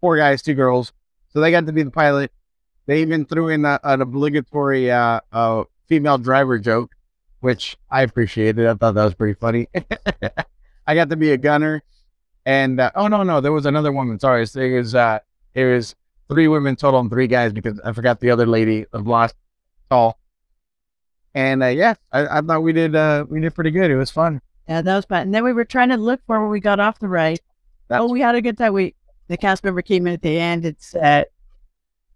four guys two girls so they got to be the pilot they even threw in a, an obligatory uh uh female driver joke which i appreciated i thought that was pretty funny i got to be a gunner and uh, oh no no there was another woman sorry it was uh it was three women total and three guys because I forgot the other lady of lost all. And uh, yeah, I, I thought we did uh, we did pretty good. It was fun. Yeah, that was fun. And then we were trying to look for when we got off the ride. That's- oh, we had a good time. We the cast member came in at the end and said,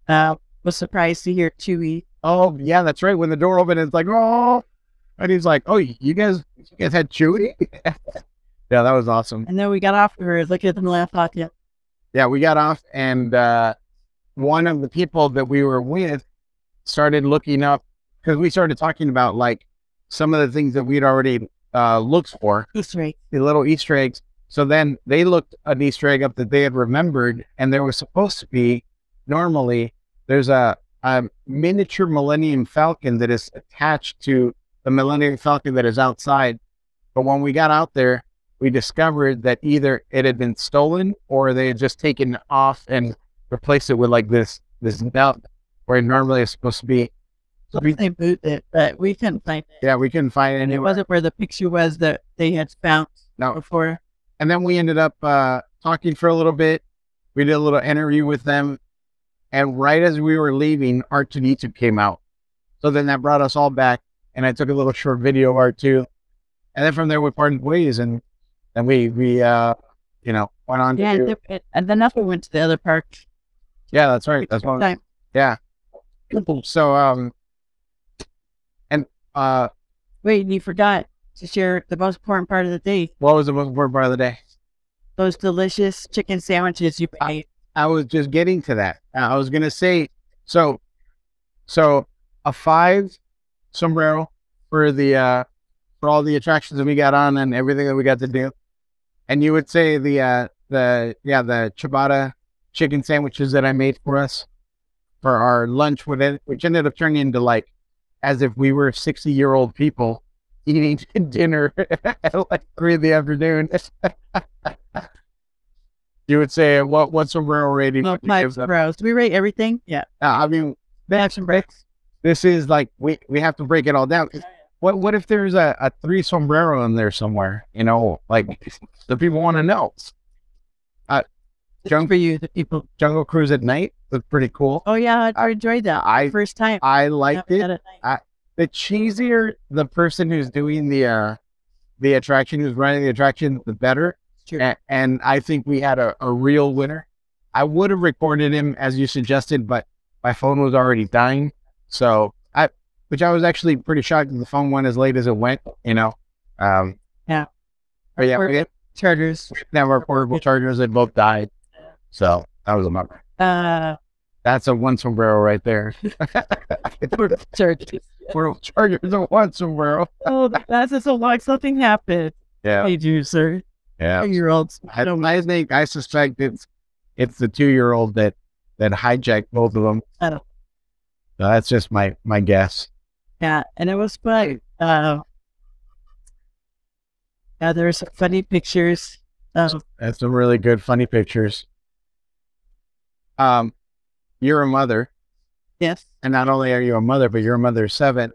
uh, was surprised to hear Chewy. Oh yeah, that's right. When the door opened, it's like oh, and he's like, oh, you guys, you guys had Chewy. yeah, that was awesome. And then we got off. We were looking at and I thought, yeah, we got off, and uh, one of the people that we were with started looking up because we started talking about like some of the things that we'd already uh, looked for, Easter egg. the little Easter eggs. So then they looked an Easter egg up that they had remembered, and there was supposed to be normally there's a, a miniature Millennium Falcon that is attached to the Millennium Falcon that is outside. But when we got out there, we discovered that either it had been stolen or they had just taken off and replaced it with like this this belt where it normally is supposed to be. So we, They moved it, but we couldn't find it. yeah, we couldn't find it And it wasn't where the picture was that they had found No. before. And then we ended up uh, talking for a little bit. We did a little interview with them. And right as we were leaving, R2D2 came out. So then that brought us all back. And I took a little short video art R2. And then from there, we parted ways. And then we, we uh, you know, went on Yeah, to and, do, and then after we went to the other park. yeah, that's right. That's what, time. yeah. So, um, and uh, Wait, you forgot to share the most important part of the day. what was the most important part of the day? Those delicious chicken sandwiches you made. I was just getting to that. I was gonna say, so, so a five sombrero for the uh for all the attractions that we got on and everything that we got to do, and you would say the uh the yeah the ciabatta chicken sandwiches that I made for us for our lunch, which ended up turning into like as if we were sixty year old people eating dinner at like three in the afternoon. you would say what what sombrero rating? No, five we rate everything? Yeah. Uh, I mean, They have some breaks. This is like we we have to break it all down. What what if there's a, a three sombrero in there somewhere? You know, like the people want to know. Junk for you, the people. Jungle Cruise at night was pretty cool. Oh yeah, I, I enjoyed that. I First time. I liked Yeah, it. we had. The cheesier the person who's doing the uh the attraction, who's running the attraction, the better. True. A- and I think we had a, a real winner. I would have recorded him as you suggested, but my phone was already dying. So I, which I was actually pretty shocked that the phone went as late as it went. You know, um, Yeah. But yeah, we had Charters. now our portable chargers, they both died. So that was a bummer. Uh, That's a one sombrero right there. charters. portable chargers are one sombrero. Oh, that's just so long. Something happened. Yeah, Hey, you, sir. yeah. Two year olds. I don't. I think I suspect it's it's the two year old that that hijacked both of them. I don't- So that's just my my guess. Yeah, and it was fun. Uh, yeah, there were some funny pictures. Um, That's some really good funny pictures. Um, you're a mother, yes. and not only are you a mother, but you're a mother of seven,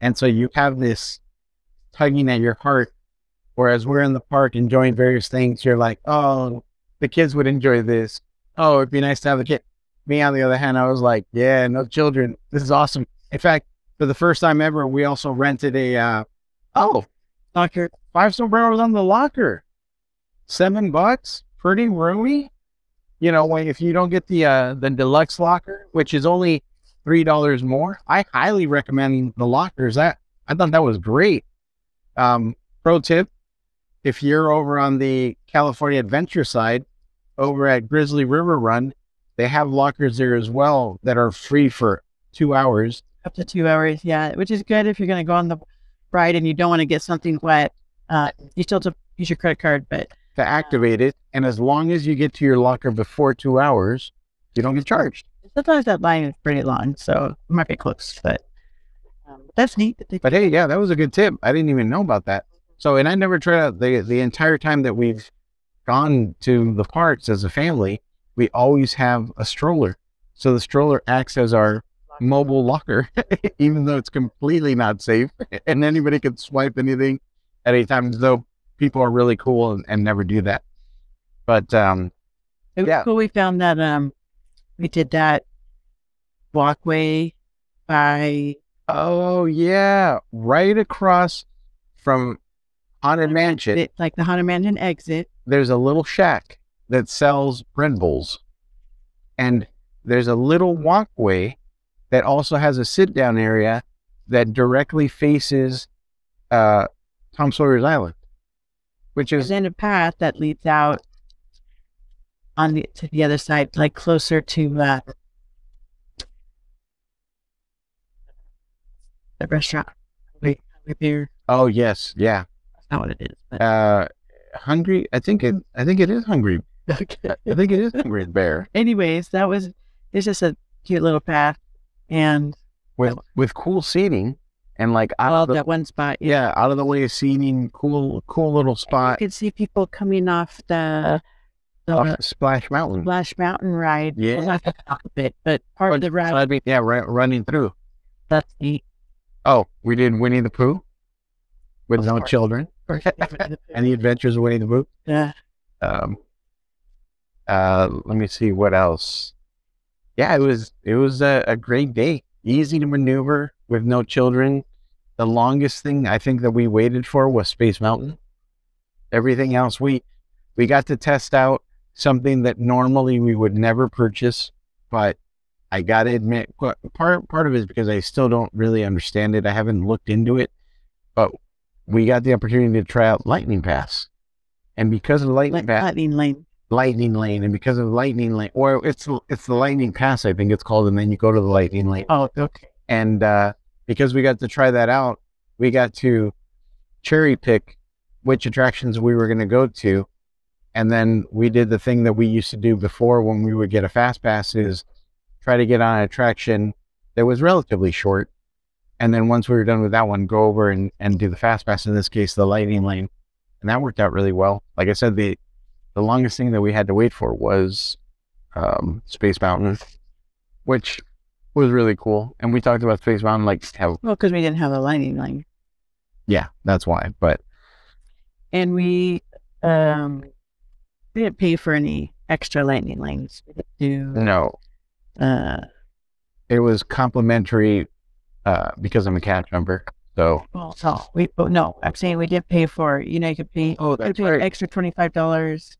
and so you have this tugging at your heart. Whereas we're in the park enjoying various things, you're like, oh, the kids would enjoy this. Oh, it'd be nice to have a kid. Me, on the other hand, I was like, yeah, no children. This is awesome. In fact, for the first time ever, we also rented a, uh, oh, Knocker. five sombreros on the locker. Seven bucks, pretty roomy. You know, when if you don't get the uh, the deluxe locker, which is only three dollars more, I highly recommend the lockers. That I thought that was great. Um, pro tip: if you're over on the California Adventure side, over at Grizzly River Run, they have lockers there as well that are free for two hours. Up to two hours. Yeah, which is good if you're going to go on the ride and you don't want to get something wet. Uh, you still have to use your credit card, but to activate it. And as long as you get to your locker before two hours, you don't get charged. sometimes that line is pretty long, so it might be close. But um, that's neat. That they, But hey, yeah, that was a good tip. I didn't even know about that. So, and I never tried out the the entire time that we've gone to the parks as a family. We always have a stroller. So the stroller acts as our mobile locker, even though it's completely not safe, and anybody can swipe anything at any time. Though people are really cool and, and never do that. But um, it was yeah. cool. We found that um, we did that walkway by Oh yeah, right across from Haunted Mansion. it, like the Haunted Mansion exit. there's a little shack that sells bread bowls. And there's a little walkway that also has a sit down area that directly faces uh, Tom Sawyer's Island, which is then a path that leads out on the to the other side, like closer to uh, the restaurant. Wait, oh yes, yeah, That's not what it is. But uh, hungry. I think it. I think it is hungry. okay. I think it is hungry bear Anyways, that was it's just a cute little path, and with with cool seating and like I out of the, that one spot. yeah out of the way of seating. Cool, cool little you spot. could see people coming off the the Off Splash Mountain. Splash Mountain ride. Yeah. well, not the top of it, but part of the ride. I mean, yeah, right, running through. That's neat. Oh, we did Winnie the Pooh with Of no course. children and the Adventures of Winnie the Pooh. yeah. Um, uh, let me see what else. Yeah, it was it was a, a great day, easy to maneuver with no children. The longest thing I think that we waited for was Space Mountain. Everything else we we got to test out something that normally we would never purchase, but I gotta admit, part part of it is because I still don't really understand it. I haven't looked into it, but we got the opportunity to try out Lightning Pass, and because of Lightning Pass, Lightning Lane. Lightning Lane, and because of Lightning Lane, or it's it's the Lightning Pass, I think it's called, and then you go to the Lightning Lane, Oh, okay. and uh, because we got to try that out, we got to cherry pick which attractions we were going to go to, and then we did the thing that we used to do before when we would get a fast pass is try to get on an attraction that was relatively short, and then once we were done with that one, go over and, and do the fast pass. In this case, the Lightning Lane, and that worked out really well. Like I said, the the longest thing that we had to wait for was um, Space Mountain, which was really cool. And we talked about Space Mountain like how Well, because we didn't have a Lightning Lane. yeah, that's why. But And we um didn't pay for any extra Lightning Lanes. Do no, uh it was complimentary uh, because I'm a cat member. So well so we oh, no, I'm saying we didn't pay for you know, you could pay oh, pay an extra twenty five dollars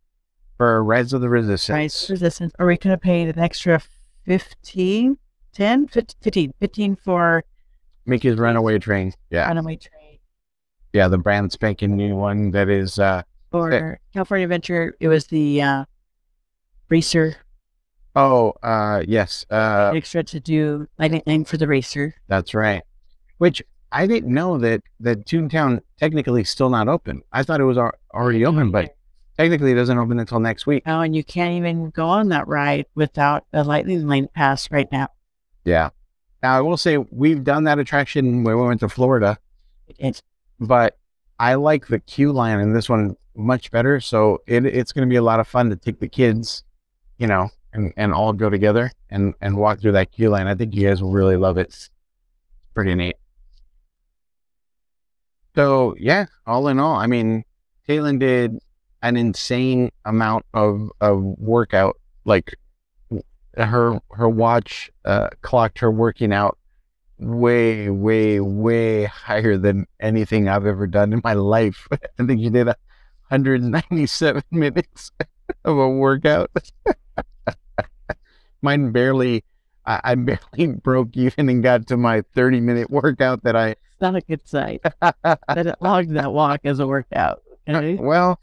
for Rise of the Resistance. resistance, or we could have paid an extra 15, 10, 15, 15 for Mickey's Runaway Train. Yeah, Runaway Train. yeah, the brand spanking new one that is. Uh, For California Adventure, it was the uh, racer oh, uh, yes, uh, extra to do Lightning Lane for the racer. that's right. Which I didn't know that that Toontown technically still not open. I thought it was already open, but technically it doesn't open until next week. Oh, and you can't even go on that ride without a Lightning Lane pass right now. Yeah. Now I will say we've done that attraction when we went to Florida, It's but I like the queue line in this one much better. So it, it's going to be a lot of fun to take the kids, you know, and, and all go together and, and walk through that queue line. I think you guys will really love it. It's pretty neat. So yeah, all in all, I mean, Taylor did an insane amount of, of workout. Like her her watch uh, clocked her working out way, way, way higher than anything I've ever done in my life. I think she did 197 minutes of a workout. Mine barely, I, I barely broke even and got to my 30 minute workout that I. not a good sight that it logged that walk as a workout. Okay? well,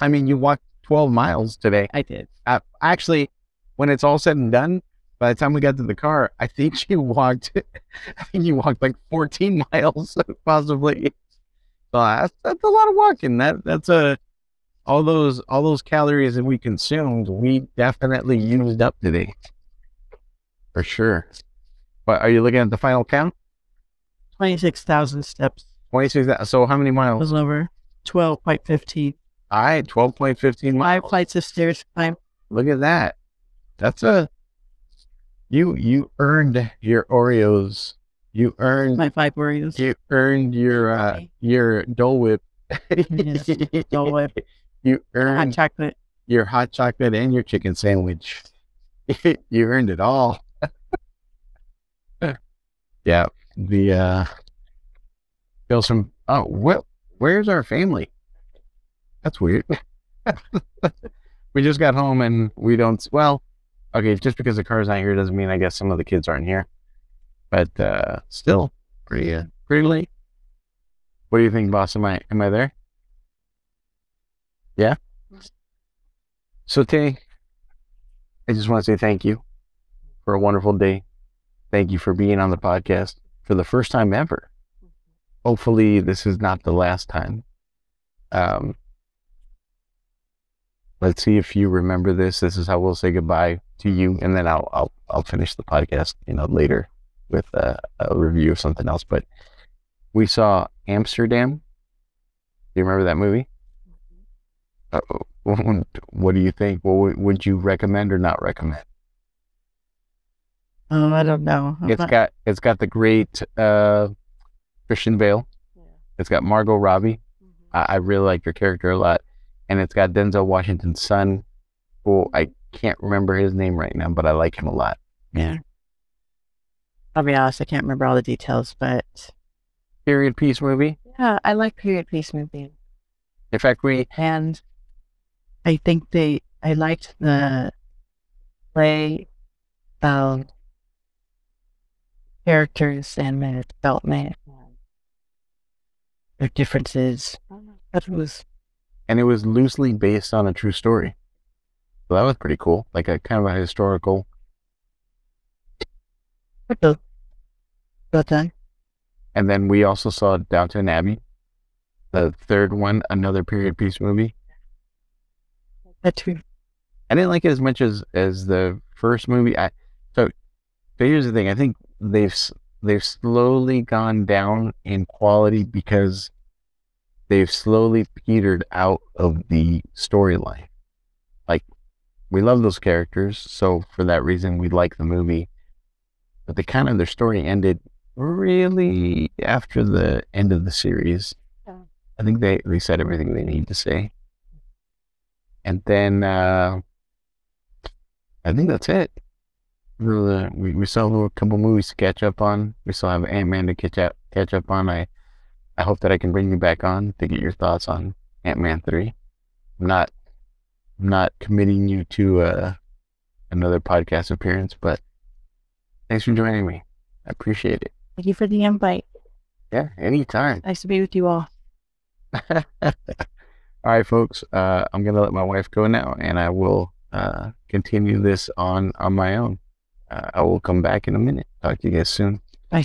I mean, you walked 12 miles today. I did. Uh, actually, when it's all said and done, by the time we got to the car, I think you walked. I think you walked like 14 miles, possibly. So that's, that's a lot of walking. That that's a all those all those calories that we consumed. We definitely used up today, for sure. But are you looking at the final count? 26,000 steps. 26. So how many It miles? was over 12.15. All right, 12.15 miles. Five flights of stairs climb. Look at that. That's a you you earned your Oreos. You earned My five Oreos. you earned your uh your Dole Whip. Yes, Dole Whip. You Hot earned chocolate. your hot chocolate and your chicken sandwich. you earned it all. yeah. The uh feel some oh what where's our family? That's weird. we just got home and we don't well, okay, just because the car's not here doesn't mean I guess some of the kids aren't here. But uh still pretty uh, pretty late. What do you think, boss? Am I am I there? Yeah? So Tay, I just want to say thank you for a wonderful day. Thank you for being on the podcast for the first time ever. Hopefully, this is not the last time. Um, let's see if you remember this. This is how we'll say goodbye to you, and then I'll I'll I'll finish the podcast, you know, later with a, a review of something else. But we saw Amsterdam. Do you remember that movie? uh What do you think? What would, would you recommend or not recommend? Oh, I don't know. I'm It's not- got it's got the great uh, Christian Bale. It's got Margot Robbie. I, I really like her character a lot, and it's got Denzel Washington's son. Who I can't remember his name right now, but I like him a lot. yeah. I'll be honest, I can't remember all the details, but Period piece movie. yeah, I like period piece movies. In fact, we and I think they I liked the play um characters and the development their differences. That was and it was loosely based on a true story. So that was pretty cool, like a kind of a historical. Well done. And then we also saw Downton Abbey, the third one, another period piece movie. That too. I didn't like it as much as as the first movie. I so, so here's the thing. I think they've they've slowly gone down in quality because they've slowly petered out of the storyline. Like we love those characters, so for that reason we like the movie. But the kind of their story ended really after the end of the series. Yeah. I think they they said everything they need to say. And then uh I think that's it. We we still have a couple movies to catch up on. We still have Ant Man to catch up catch up on. I I hope that I can bring you back on to get your thoughts on Ant Man three. I'm not I'm not committing you to uh, another podcast appearance, but thanks for joining me. I appreciate it. Thank you for the invite. Yeah, anytime. Nice to be with you all. all right, folks. Uh, I'm gonna let my wife go now, and I will uh, continue this on on my own. Uh, I will come back in a minute. Talk to you guys soon. Bye.